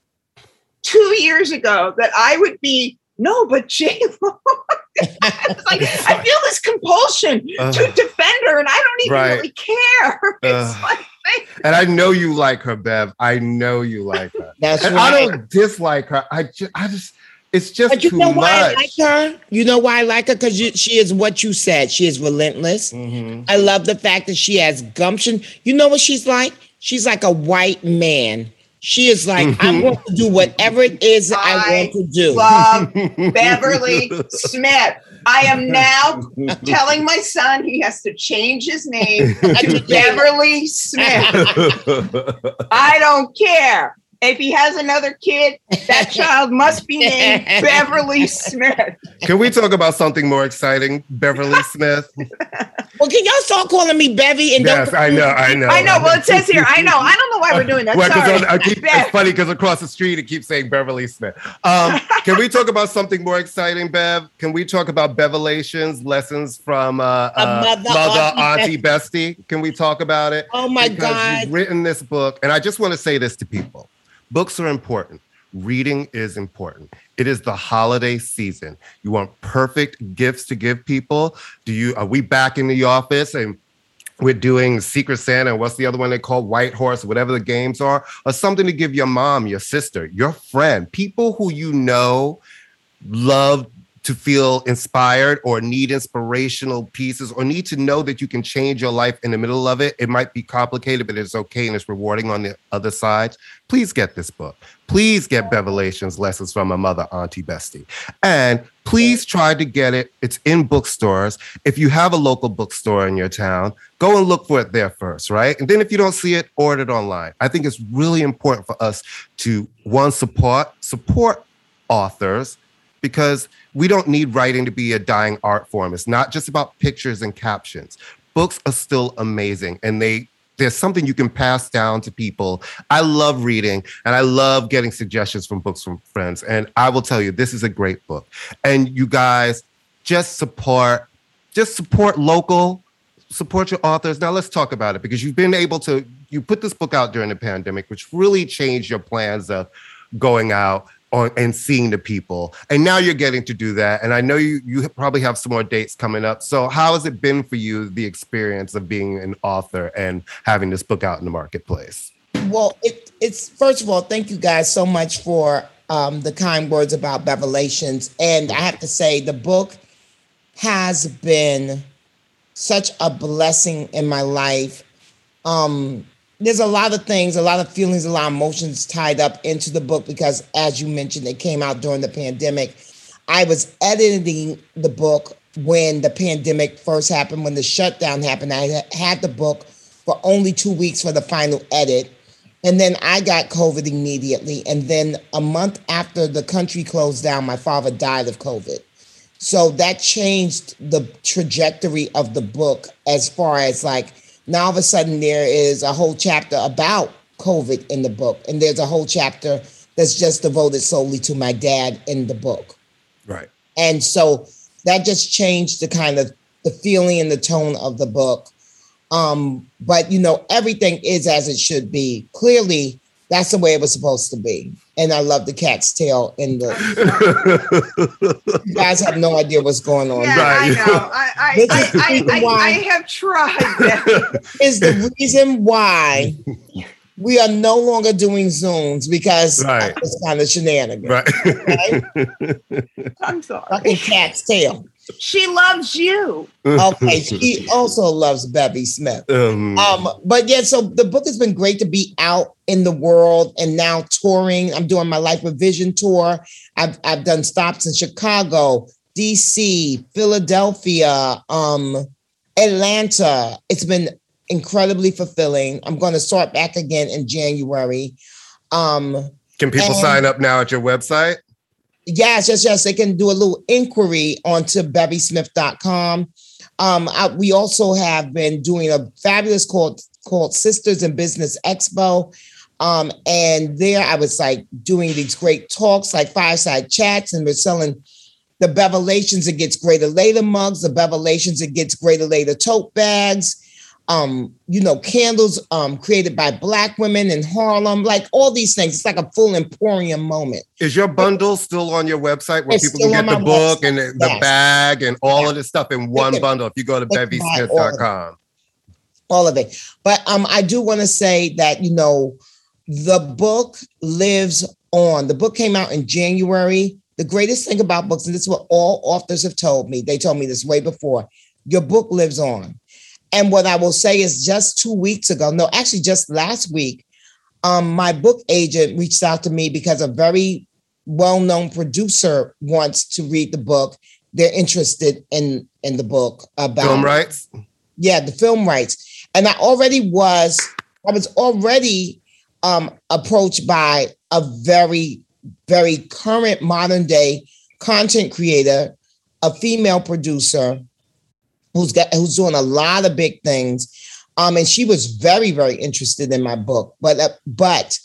[SPEAKER 5] two years ago that I would be no, but J Lo. like I feel this compulsion
[SPEAKER 4] Uh,
[SPEAKER 5] to defend her, and I don't even
[SPEAKER 4] right.
[SPEAKER 5] really care. It's
[SPEAKER 4] Uh,
[SPEAKER 5] like
[SPEAKER 4] And I know you like her, Bev. I know you like her.
[SPEAKER 6] That's
[SPEAKER 4] and
[SPEAKER 6] right.
[SPEAKER 4] I don't dislike her. I just, I just, it's just
[SPEAKER 6] But you
[SPEAKER 4] too
[SPEAKER 6] know why I
[SPEAKER 4] much.
[SPEAKER 6] like her? You know why I like her? Because she is what you said. She is relentless.
[SPEAKER 4] Mm-hmm.
[SPEAKER 6] I love the fact that she has gumption. You know what she's like? She's like a white man. She is like, I'm
[SPEAKER 4] Mhm.
[SPEAKER 6] going to do whatever it is that I, want to do.
[SPEAKER 5] love Beverly Smith. I am now telling my son he has to change his name to Beverly Smith. I don't care. If he has another kid, that child must be named Beverly Smith.
[SPEAKER 4] Can we talk about something more exciting, Beverly Smith?
[SPEAKER 6] Well, can y'all start calling me Bevy and
[SPEAKER 4] yes,
[SPEAKER 6] don't
[SPEAKER 4] I know, I know.
[SPEAKER 5] I know. Well, it says here. I know. I don't know why we're doing that.
[SPEAKER 4] Well, 'cause
[SPEAKER 5] Sorry.
[SPEAKER 4] on- I keep- it's funny because across the street it keeps saying Beverly Smith. Um, can we talk about something more exciting, Bev? Can we talk about Bevelations, lessons from uh, uh,
[SPEAKER 6] mother,
[SPEAKER 4] mother,
[SPEAKER 6] auntie,
[SPEAKER 4] auntie, bestie? Can we talk about it?
[SPEAKER 6] Oh my
[SPEAKER 4] Because
[SPEAKER 6] God.
[SPEAKER 4] You've written this book, and I just want to say this to people: books are important. Reading is important. It is the holiday season. You want perfect gifts to give people. Do you? Are we back in the office and? we're doing Secret Santa what's the other one they call White Horse, whatever the games are, or something to give your mom, your sister, your friend, people who you know love to feel inspired or need inspirational pieces or need to know that you can change your life in the middle of it. It might be complicated, but it's okay and it's rewarding on the other side. Please get this book. Please get Bevelations Lessons from a Mother, Auntie, Bestie. And please try to get it. It's in bookstores. If you have a local bookstore in your town, go and look for it there first, right? And then if you don't see it, order it online. I think it's really important for us to one support support authors because we don't need writing to be a dying art form. It's not just about pictures and captions. Books are still amazing and they there's something you can pass down to people. I love reading and I love getting suggestions from books from friends. And I will tell you, this is a great book. And you guys just support, just support local, support your authors. Now let's talk about it because you've been able to, you put this book out during the pandemic, which really changed your plans of going out on, and seeing the people. And now you're getting to do that. And I know you you probably have some more dates coming up. So how has it been for you, the experience of being an author and having this book out in the marketplace?
[SPEAKER 6] Well, it, it's first of all, thank you guys so much for um, the kind words about Bevelations. And I have to say, the book has been such a blessing in my life. Um, there's a lot of things, a lot of feelings, a lot of emotions tied up into the book because, as you mentioned, it came out during the pandemic. I was editing the book when the pandemic first happened, when the shutdown happened. I had the book for only two weeks for the final edit. And then I got COVID immediately. And then a month after the country closed down, my father died of COVID. So that changed the trajectory of the book as far as like now all of a sudden there is a whole chapter about COVID in the book. And there's a whole chapter that's just devoted solely to my dad in the book.
[SPEAKER 4] Right.
[SPEAKER 6] And so that just changed the kind of the feeling and the tone of the book. Um, but you know, everything is as it should be. Clearly, that's the way it was supposed to be. And I love the cat's tail in the you guys have no idea what's going on.
[SPEAKER 5] Yeah, I know. I, I,
[SPEAKER 6] This is
[SPEAKER 5] I, I,
[SPEAKER 6] why-
[SPEAKER 5] I have tried that.
[SPEAKER 6] is the reason why we are no longer doing Zooms because
[SPEAKER 4] Right.
[SPEAKER 6] of kind of shenanigans.
[SPEAKER 4] Right.
[SPEAKER 5] I'm sorry.
[SPEAKER 6] Fucking cat's tail.
[SPEAKER 5] She loves you.
[SPEAKER 6] Okay, she also loves Bevy Smith.
[SPEAKER 4] Um,
[SPEAKER 6] Um, but yeah, so the book has been great to be out in the world and now touring. I'm doing my Life with Vision tour. I've I've done stops in Chicago, DC, Philadelphia, um, Atlanta. It's been incredibly fulfilling. I'm going to start back again in January. Um,
[SPEAKER 4] Can people
[SPEAKER 6] And-
[SPEAKER 4] sign up now at your website?
[SPEAKER 6] Yes, yes, yes. They can do a little inquiry onto bevysmith.com. Um, I, we also have been doing a fabulous called called Sisters in Business Expo. Um, and there I was like doing these great talks, like fireside chats, and we're selling the Bevelations It Gets Greater Later mugs, the Bevelations It Gets Greater Later tote bags. Um, you know, candles um created by black women in Harlem, like all these things. It's like a full emporium moment.
[SPEAKER 4] Is your bundle still on your website where
[SPEAKER 6] It's
[SPEAKER 4] people can get the book
[SPEAKER 6] website,
[SPEAKER 4] and the,
[SPEAKER 6] yes.
[SPEAKER 4] bag and all of this stuff in one
[SPEAKER 6] can-
[SPEAKER 4] bundle if you go to
[SPEAKER 6] they can buy all of it.
[SPEAKER 4] bevysmith.com?
[SPEAKER 6] all of it. But um, I do want to say that you know, the book lives on. The book came out in January. The greatest thing about books, and this is what all authors have told me. They told me this way before. Your book lives on. And what I will say is, just two weeks ago, no, actually, just last week, um, my book agent reached out to me because a very well-known producer wants to read the book. They're interested in in the book about
[SPEAKER 4] Film rights?
[SPEAKER 6] yeah the film rights and i already was i was already um approached by a very very current modern day content creator a female producer who's got who's doing a lot of big things um and she was very very interested in my book but uh, but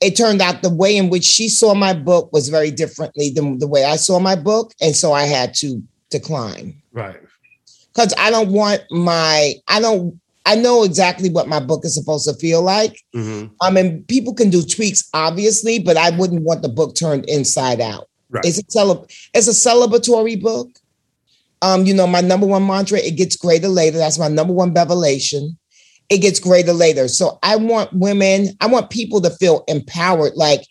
[SPEAKER 6] it turned out the way in which she saw my book was very differently than the way i saw my book and so i had to decline
[SPEAKER 4] Right.
[SPEAKER 6] because I don't want my I don't I know exactly what my book is supposed to feel like.
[SPEAKER 4] Mhm.
[SPEAKER 6] I mean, people can do tweaks, obviously, but I wouldn't want the book turned inside out.
[SPEAKER 4] Right.
[SPEAKER 6] It's a it's a celebratory book. Um, you know, my number one mantra, it gets greater later. That's my number one revelation. It gets greater later. So I want women, I want people to feel empowered. Like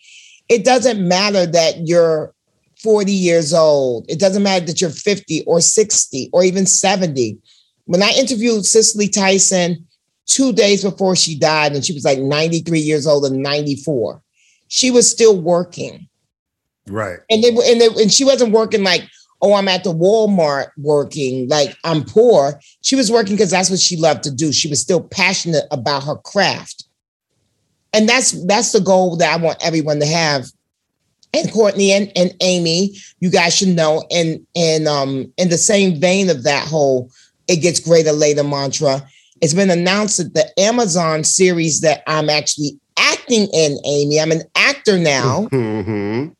[SPEAKER 6] it doesn't matter that you're 40 years old. It doesn't matter that you're 50 or 60 or even 70. When I interviewed Cicely Tyson two days before she died, and she was like 93 years old and 94, she was still working.
[SPEAKER 4] Right.
[SPEAKER 6] And they and, they, and she wasn't working like, oh, I'm at the Walmart working, like I'm poor. She was working because that's what she loved to do. She was still passionate about her craft. And that's that's the goal that I want everyone to have and Courtney and, and Amy, you guys should know. And and um in the same vein of that whole it gets greater later mantra, it's been announced that the Amazon series that I'm actually acting in, Amy, I'm an actor now,
[SPEAKER 4] Mhm.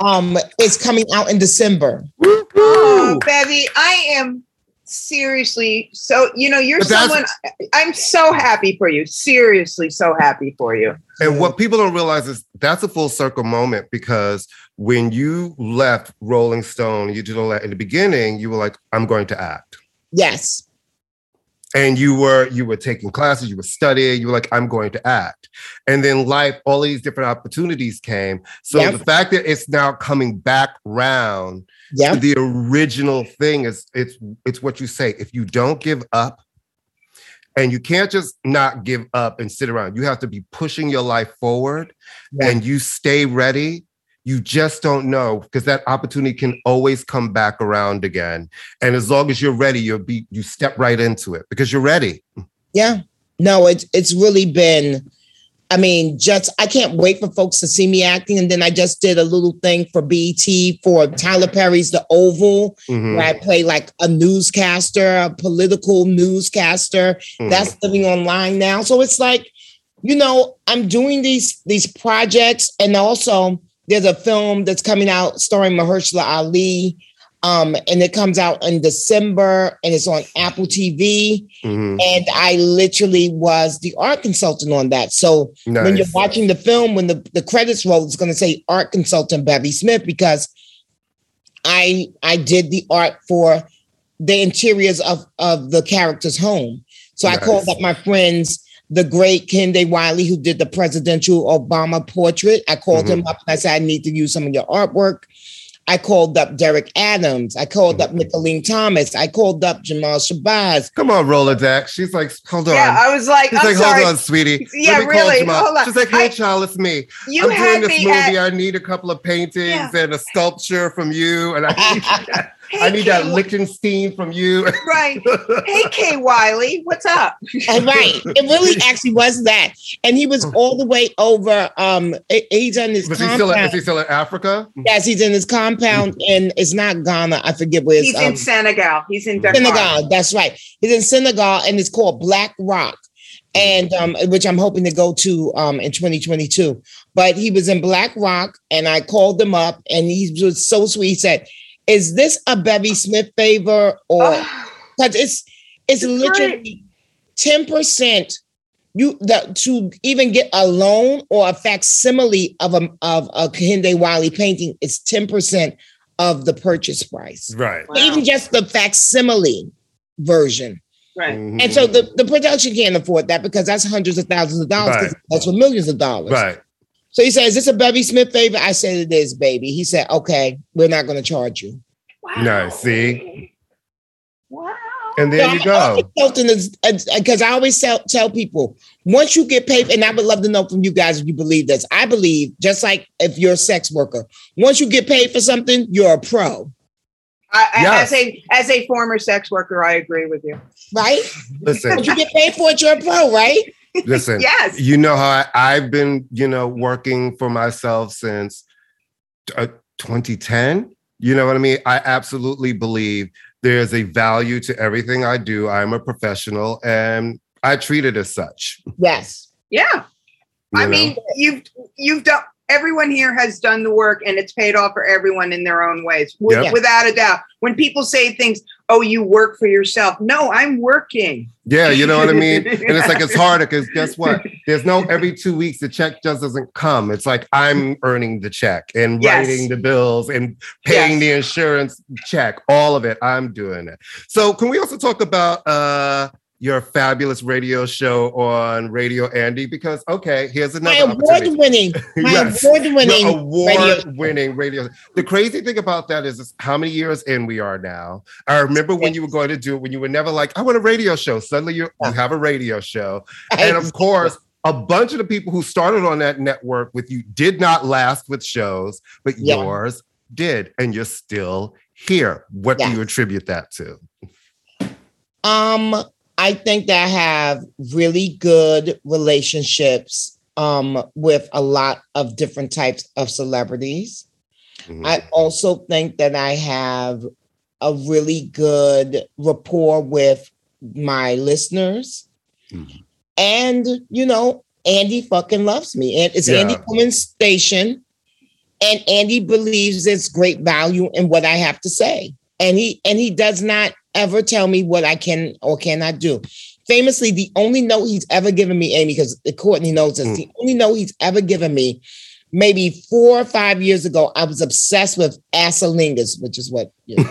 [SPEAKER 6] Um, is coming out in December.
[SPEAKER 5] Oh, Bevy, I am seriously so you know you're someone I'm so happy for you. Seriously, so happy for you.
[SPEAKER 4] And what people don't realize is that's a full circle moment because when you left Rolling Stone, you did all that in the beginning, you were like, I'm going to act.
[SPEAKER 6] Yes.
[SPEAKER 4] And you were you were taking classes, you were studying, you were like, I'm going to act. And then life, all these different opportunities came. So
[SPEAKER 6] Yep.
[SPEAKER 4] the fact that it's now coming back round to the original thing is it's it's what you say. If you don't give up, and you can't just not give up and sit around. You have to be pushing your life forward
[SPEAKER 6] Yeah.
[SPEAKER 4] and you stay ready. You just don't know because that opportunity can always come back around again. And as long as you're ready, you'll be you step right into it because you're ready.
[SPEAKER 6] Yeah. No, it's it's really been. I mean, just I can't wait for folks to see me acting. And then I just did a little thing for BET for Tyler Perry's The Oval,
[SPEAKER 4] Mhm.
[SPEAKER 6] where I play like a newscaster, a political newscaster.
[SPEAKER 4] Mhm.
[SPEAKER 6] That's living online now. So it's like, you know, I'm doing these these projects, and also there's a film that's coming out starring Mahershala Ali. Um, and it comes out in December and it's on Apple TV.
[SPEAKER 4] Mhm.
[SPEAKER 6] And I literally was the art consultant on that. So when you're watching the film, when the, the credits roll, it's going to say art consultant Bevy Smith because I I did the art for the interiors of, of the character's home. So I called up my friends, the great Kehinde Wiley, who did the presidential Obama portrait. I called him mm-hmm. up and I said, I need to use some of your artwork. I called up Derek Adams. I called up mm-hmm. Mickalene Thomas. I called up Jamel Shabazz.
[SPEAKER 4] Come on, Rolodex. She's like, hold on.
[SPEAKER 5] Yeah, I was like,
[SPEAKER 4] She's
[SPEAKER 5] I'm
[SPEAKER 4] like,
[SPEAKER 5] sorry.
[SPEAKER 4] hold on, sweetie.
[SPEAKER 5] Yeah,
[SPEAKER 4] Let me call
[SPEAKER 5] really. Hold on.
[SPEAKER 4] She's like, hey,
[SPEAKER 5] I-
[SPEAKER 4] child, it's me.
[SPEAKER 5] You
[SPEAKER 4] I'm
[SPEAKER 5] had
[SPEAKER 4] doing this
[SPEAKER 5] me
[SPEAKER 4] movie.
[SPEAKER 5] at-
[SPEAKER 4] I need a couple of paintings
[SPEAKER 5] Yeah.
[SPEAKER 4] and a sculpture from you, and I need, I
[SPEAKER 5] Hey,
[SPEAKER 4] need that
[SPEAKER 5] Kay-
[SPEAKER 4] Lichtenstein from you.
[SPEAKER 5] Right. Hey, Kay Wiley, what's up?
[SPEAKER 6] And right. It really actually was that. And he was all the way over. Um, he's in his
[SPEAKER 4] Was he still? Is he still in Africa?
[SPEAKER 6] yes, he's in his compound, and it's not Ghana. I forget where it's
[SPEAKER 5] He's
[SPEAKER 6] um,
[SPEAKER 5] in Senegal. He's in Dakar.
[SPEAKER 6] Senegal. That's right. He's in Senegal, and it's called Black Rock, and um, which I'm hoping to go to um in 2022. But he was in Black Rock, and I called him up, and he was so sweet. He said, "Is this a Bevy Smith favor or?" Because it's it's
[SPEAKER 5] It's
[SPEAKER 6] literally 10% you the, to even get a loan or a facsimile of a of a Kehinde Wiley painting is 10% of the purchase price.
[SPEAKER 4] Right.
[SPEAKER 6] Even just the facsimile version.
[SPEAKER 5] Right.
[SPEAKER 4] Mhm.
[SPEAKER 6] And so the, the production can't afford that because that's hundreds of thousands of dollars.
[SPEAKER 4] Right.
[SPEAKER 6] That's for millions of dollars.
[SPEAKER 4] Right.
[SPEAKER 6] So he said, Is this a Bevy Smith favor? I said it is, baby. He said, Okay, we're not going to charge you.
[SPEAKER 4] Nice. See?
[SPEAKER 5] Wow.
[SPEAKER 4] And there you go.
[SPEAKER 6] Because I always tell, tell people once you get paid, and I would love to know from you guys if you believe this. I believe, just like if you're a sex worker, once you get paid for something, you're a pro,
[SPEAKER 5] I, I-
[SPEAKER 4] Yes.
[SPEAKER 5] As a as a former sex worker, I agree with you.
[SPEAKER 6] right?
[SPEAKER 4] Listen,
[SPEAKER 6] Once you get paid for it, you're a pro, right?
[SPEAKER 4] listen.
[SPEAKER 5] Yes.
[SPEAKER 4] You know how I, I've been, you know, working for myself since uh, 2010. You know what I mean? I absolutely believe there's a value to everything I do. I'm a professional and I treat it as such.
[SPEAKER 6] Yes.
[SPEAKER 5] Yeah.
[SPEAKER 4] you
[SPEAKER 5] I
[SPEAKER 4] know?
[SPEAKER 5] mean, you've you've done. Everyone here has done the work, and it's paid off for everyone in their own ways, with,
[SPEAKER 4] Yep.
[SPEAKER 5] without a doubt. When people say things, "Oh, you work for yourself," no, I'm working.
[SPEAKER 4] Yeah, you know what I mean? And it's like it's harder because guess what? There's no every two weeks the check just doesn't come. It's like I'm earning the check and
[SPEAKER 5] Yes.
[SPEAKER 4] writing the bills and paying
[SPEAKER 5] Yes.
[SPEAKER 4] the insurance check, all of it. I'm doing it. So can we also talk about uh your fabulous radio show on Radio Andy? Because okay, here's another opportunity.
[SPEAKER 6] award winning, my
[SPEAKER 4] Yes.
[SPEAKER 6] award winning
[SPEAKER 4] Your award-winning radio. The crazy thing about that is, is how many years in we are now. I remember when you were going to do it, when you were never like, I want a radio show. Suddenly you you have a radio show, and of course, a bunch of the people who started on that network with you did not last with shows, but
[SPEAKER 6] Yeah.
[SPEAKER 4] yours did, and you're still here. What do you attribute that to?
[SPEAKER 6] Um, I think that I have really good relationships um with a lot of different types of celebrities.
[SPEAKER 4] Mhm.
[SPEAKER 6] I also think that I have a really good rapport with my listeners.
[SPEAKER 4] Mhm.
[SPEAKER 6] And you know, Andy fucking loves me. And it's Andy
[SPEAKER 4] Yeah.
[SPEAKER 6] Woman's station. And Andy believes there's great value in what I have to say. And he and he does not ever tell me what I can or cannot do. Famously, the only note he's ever given me, Amy, because Courtney knows this,
[SPEAKER 4] Mm.
[SPEAKER 6] the only note he's ever given me, maybe four or five years ago, I was obsessed with asalingus, which is what you know,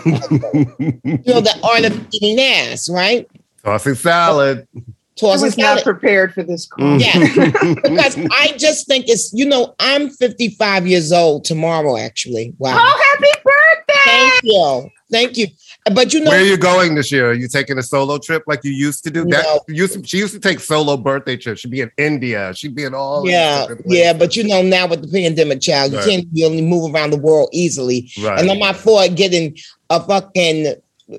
[SPEAKER 6] you know, the art of eating ass, right?
[SPEAKER 4] Tossing salad.
[SPEAKER 5] I
[SPEAKER 6] Tossing
[SPEAKER 5] was not
[SPEAKER 6] salad.
[SPEAKER 5] prepared for this call.
[SPEAKER 4] Mm.
[SPEAKER 6] Yeah, because I just think it's, you know, I'm 55 years old tomorrow, actually. Wow.
[SPEAKER 5] Oh, happy birthday!
[SPEAKER 6] Thank you. Thank you. But you know,
[SPEAKER 4] Where are you going this year? Are you taking a solo trip like you used to do? That used to- she used to take solo birthday trips. She'd be in India. She'd be in all
[SPEAKER 6] yeah, yeah, but you know, now with the pandemic, child, you
[SPEAKER 4] Right.
[SPEAKER 6] can't really move around the world easily.
[SPEAKER 4] right.
[SPEAKER 6] And I'm not for getting a fucking,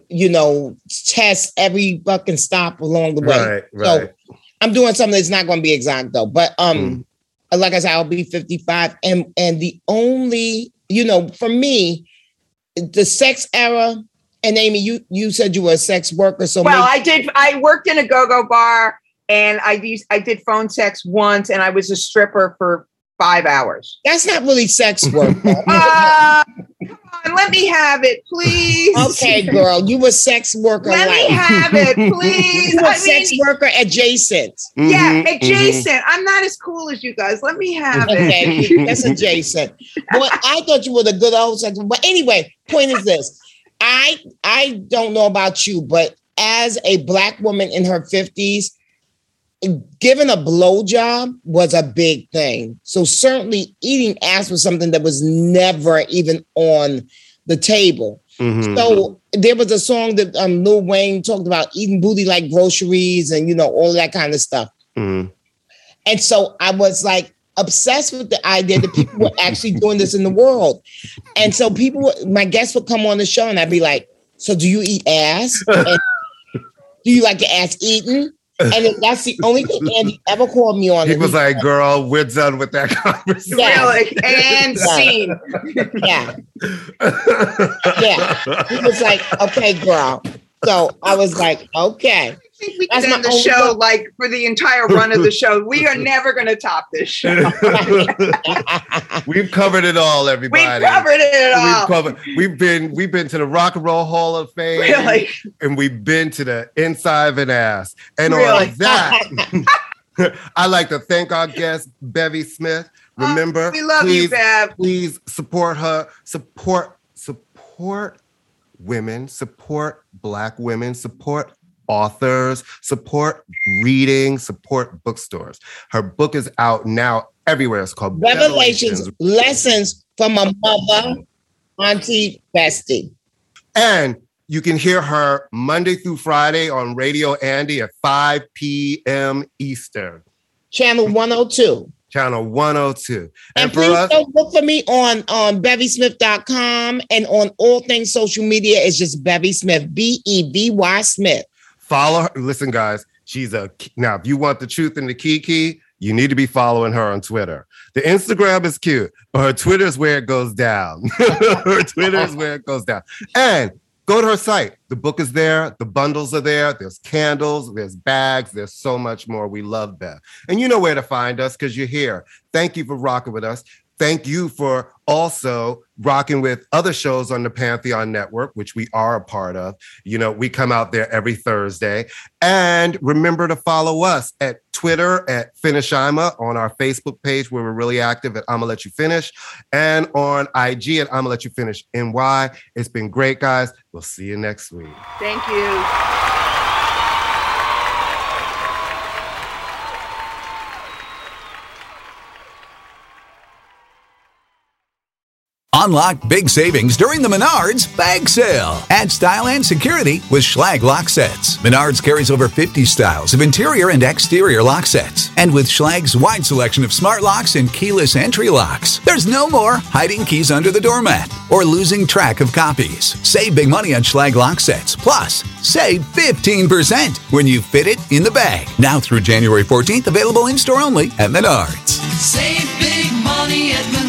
[SPEAKER 6] you know, test every fucking stop along the way.
[SPEAKER 4] right, Right. So.
[SPEAKER 6] I'm doing something that's not going to be exact though. But um,
[SPEAKER 4] Mm.
[SPEAKER 6] like I said, I'll be 55, and and the only, you know, for me, the sex era. And Amy, you you said you were a sex worker, so
[SPEAKER 5] Well,
[SPEAKER 6] maybe-
[SPEAKER 5] I did. I worked in a go-go bar, and I used, I did phone sex once, and I was a stripper for five hours.
[SPEAKER 6] that's not really sex work.
[SPEAKER 5] Uh, come on, let me have it, please.
[SPEAKER 6] okay, girl, you were sex worker.
[SPEAKER 5] Let me have it, please.
[SPEAKER 6] You were
[SPEAKER 5] I
[SPEAKER 6] sex
[SPEAKER 5] mean,
[SPEAKER 6] worker adjacent.
[SPEAKER 5] yeah,
[SPEAKER 4] Mhm, mhm.
[SPEAKER 5] adjacent. I'm not as cool as you guys. Let me have it.
[SPEAKER 6] Okay, that's adjacent. But I thought you were the good old sex. Worker. But anyway, point is this: I I don't know about you, but as a black woman in her fifties, giving a blowjob was a big thing. So certainly, eating ass was something that was never even on the table.
[SPEAKER 4] Mhm.
[SPEAKER 6] So there was a song that um, Lil Wayne talked about eating booty like groceries and you know all that kind of stuff.
[SPEAKER 4] Mhm.
[SPEAKER 6] And so I was like obsessed with the idea that people were actually doing this in the world. And so people, my guests would come on the show and I'd be like, So do you eat ass? And do you like your ass eaten? And that's the only thing Andy ever called me on.
[SPEAKER 4] He was like, "Girl, we're done with that conversation."
[SPEAKER 6] Yeah.
[SPEAKER 5] Really, and
[SPEAKER 6] Yeah.
[SPEAKER 5] scene.
[SPEAKER 6] Yeah. Yeah. He was like, Okay, girl. So I was like, Okay.
[SPEAKER 5] Think we can
[SPEAKER 6] my
[SPEAKER 5] end the show
[SPEAKER 6] book.
[SPEAKER 5] like for the entire run of the show. We are never going to top this show.
[SPEAKER 4] We've covered it all, everybody.
[SPEAKER 5] We've covered it all.
[SPEAKER 4] We've covered. We've been we've been to the Rock and Roll Hall of Fame,
[SPEAKER 5] Really?
[SPEAKER 4] and we've been to the inside of an ass. And
[SPEAKER 5] Really?
[SPEAKER 4] on that, I like to thank our guest Bevy Smith. Oh, Remember,
[SPEAKER 5] Oh, we love you,
[SPEAKER 4] please,
[SPEAKER 5] Bev.
[SPEAKER 4] Please support her. Support support women. Support Black women. Support authors. Support reading. Support bookstores. Her book is out now everywhere. It's called
[SPEAKER 6] Bevelations, lessons from a mother, Auntie Bestie.
[SPEAKER 4] And you can hear her Monday through Friday on Radio Andy at 5 p.m. Eastern,
[SPEAKER 6] Channel 102.
[SPEAKER 4] channel 102.
[SPEAKER 6] And,
[SPEAKER 4] And,
[SPEAKER 6] please
[SPEAKER 4] us,
[SPEAKER 6] don't look for me on um, on bevysmith.com and on all things social media. It's just Bevy Smith, B E V Y Smith.
[SPEAKER 4] Follow her. Listen, guys, she's a now. If you want the truth in the Kiki, you need to be following her on Twitter. The Instagram is cute, but her Twitter is where it goes down. her Twitter is where it goes down. And go to her site. The book is there. The bundles are there. There's candles. There's bags. There's so much more. We love Beth. And you know where to find us because you're here. Thank you for rocking with us. Thank you for also rocking with other shows on the Pantheon Network, which we are a part of. You know, we come out there every Thursday. And remember to follow us at Twitter at Finish Ima, on our Facebook page where we're really active at I'ma Let You Finish, and on IG at I'ma Let You Finish NY. It's been great, guys. We'll see you next week.
[SPEAKER 5] Thank you.
[SPEAKER 7] Unlock big savings during the Menards bag sale. Add style and security with Schlage lock sets. Menards carries over 50 styles of interior and exterior lock sets. And with Schlage's wide selection of smart locks and keyless entry locks, there's no more hiding keys under the doormat or losing track of copies. Save big money on Schlage lock sets. Plus, save 15% when you fit it in the bag. Now through January 14th, available in store only at Menards.
[SPEAKER 8] Save big money at Menards.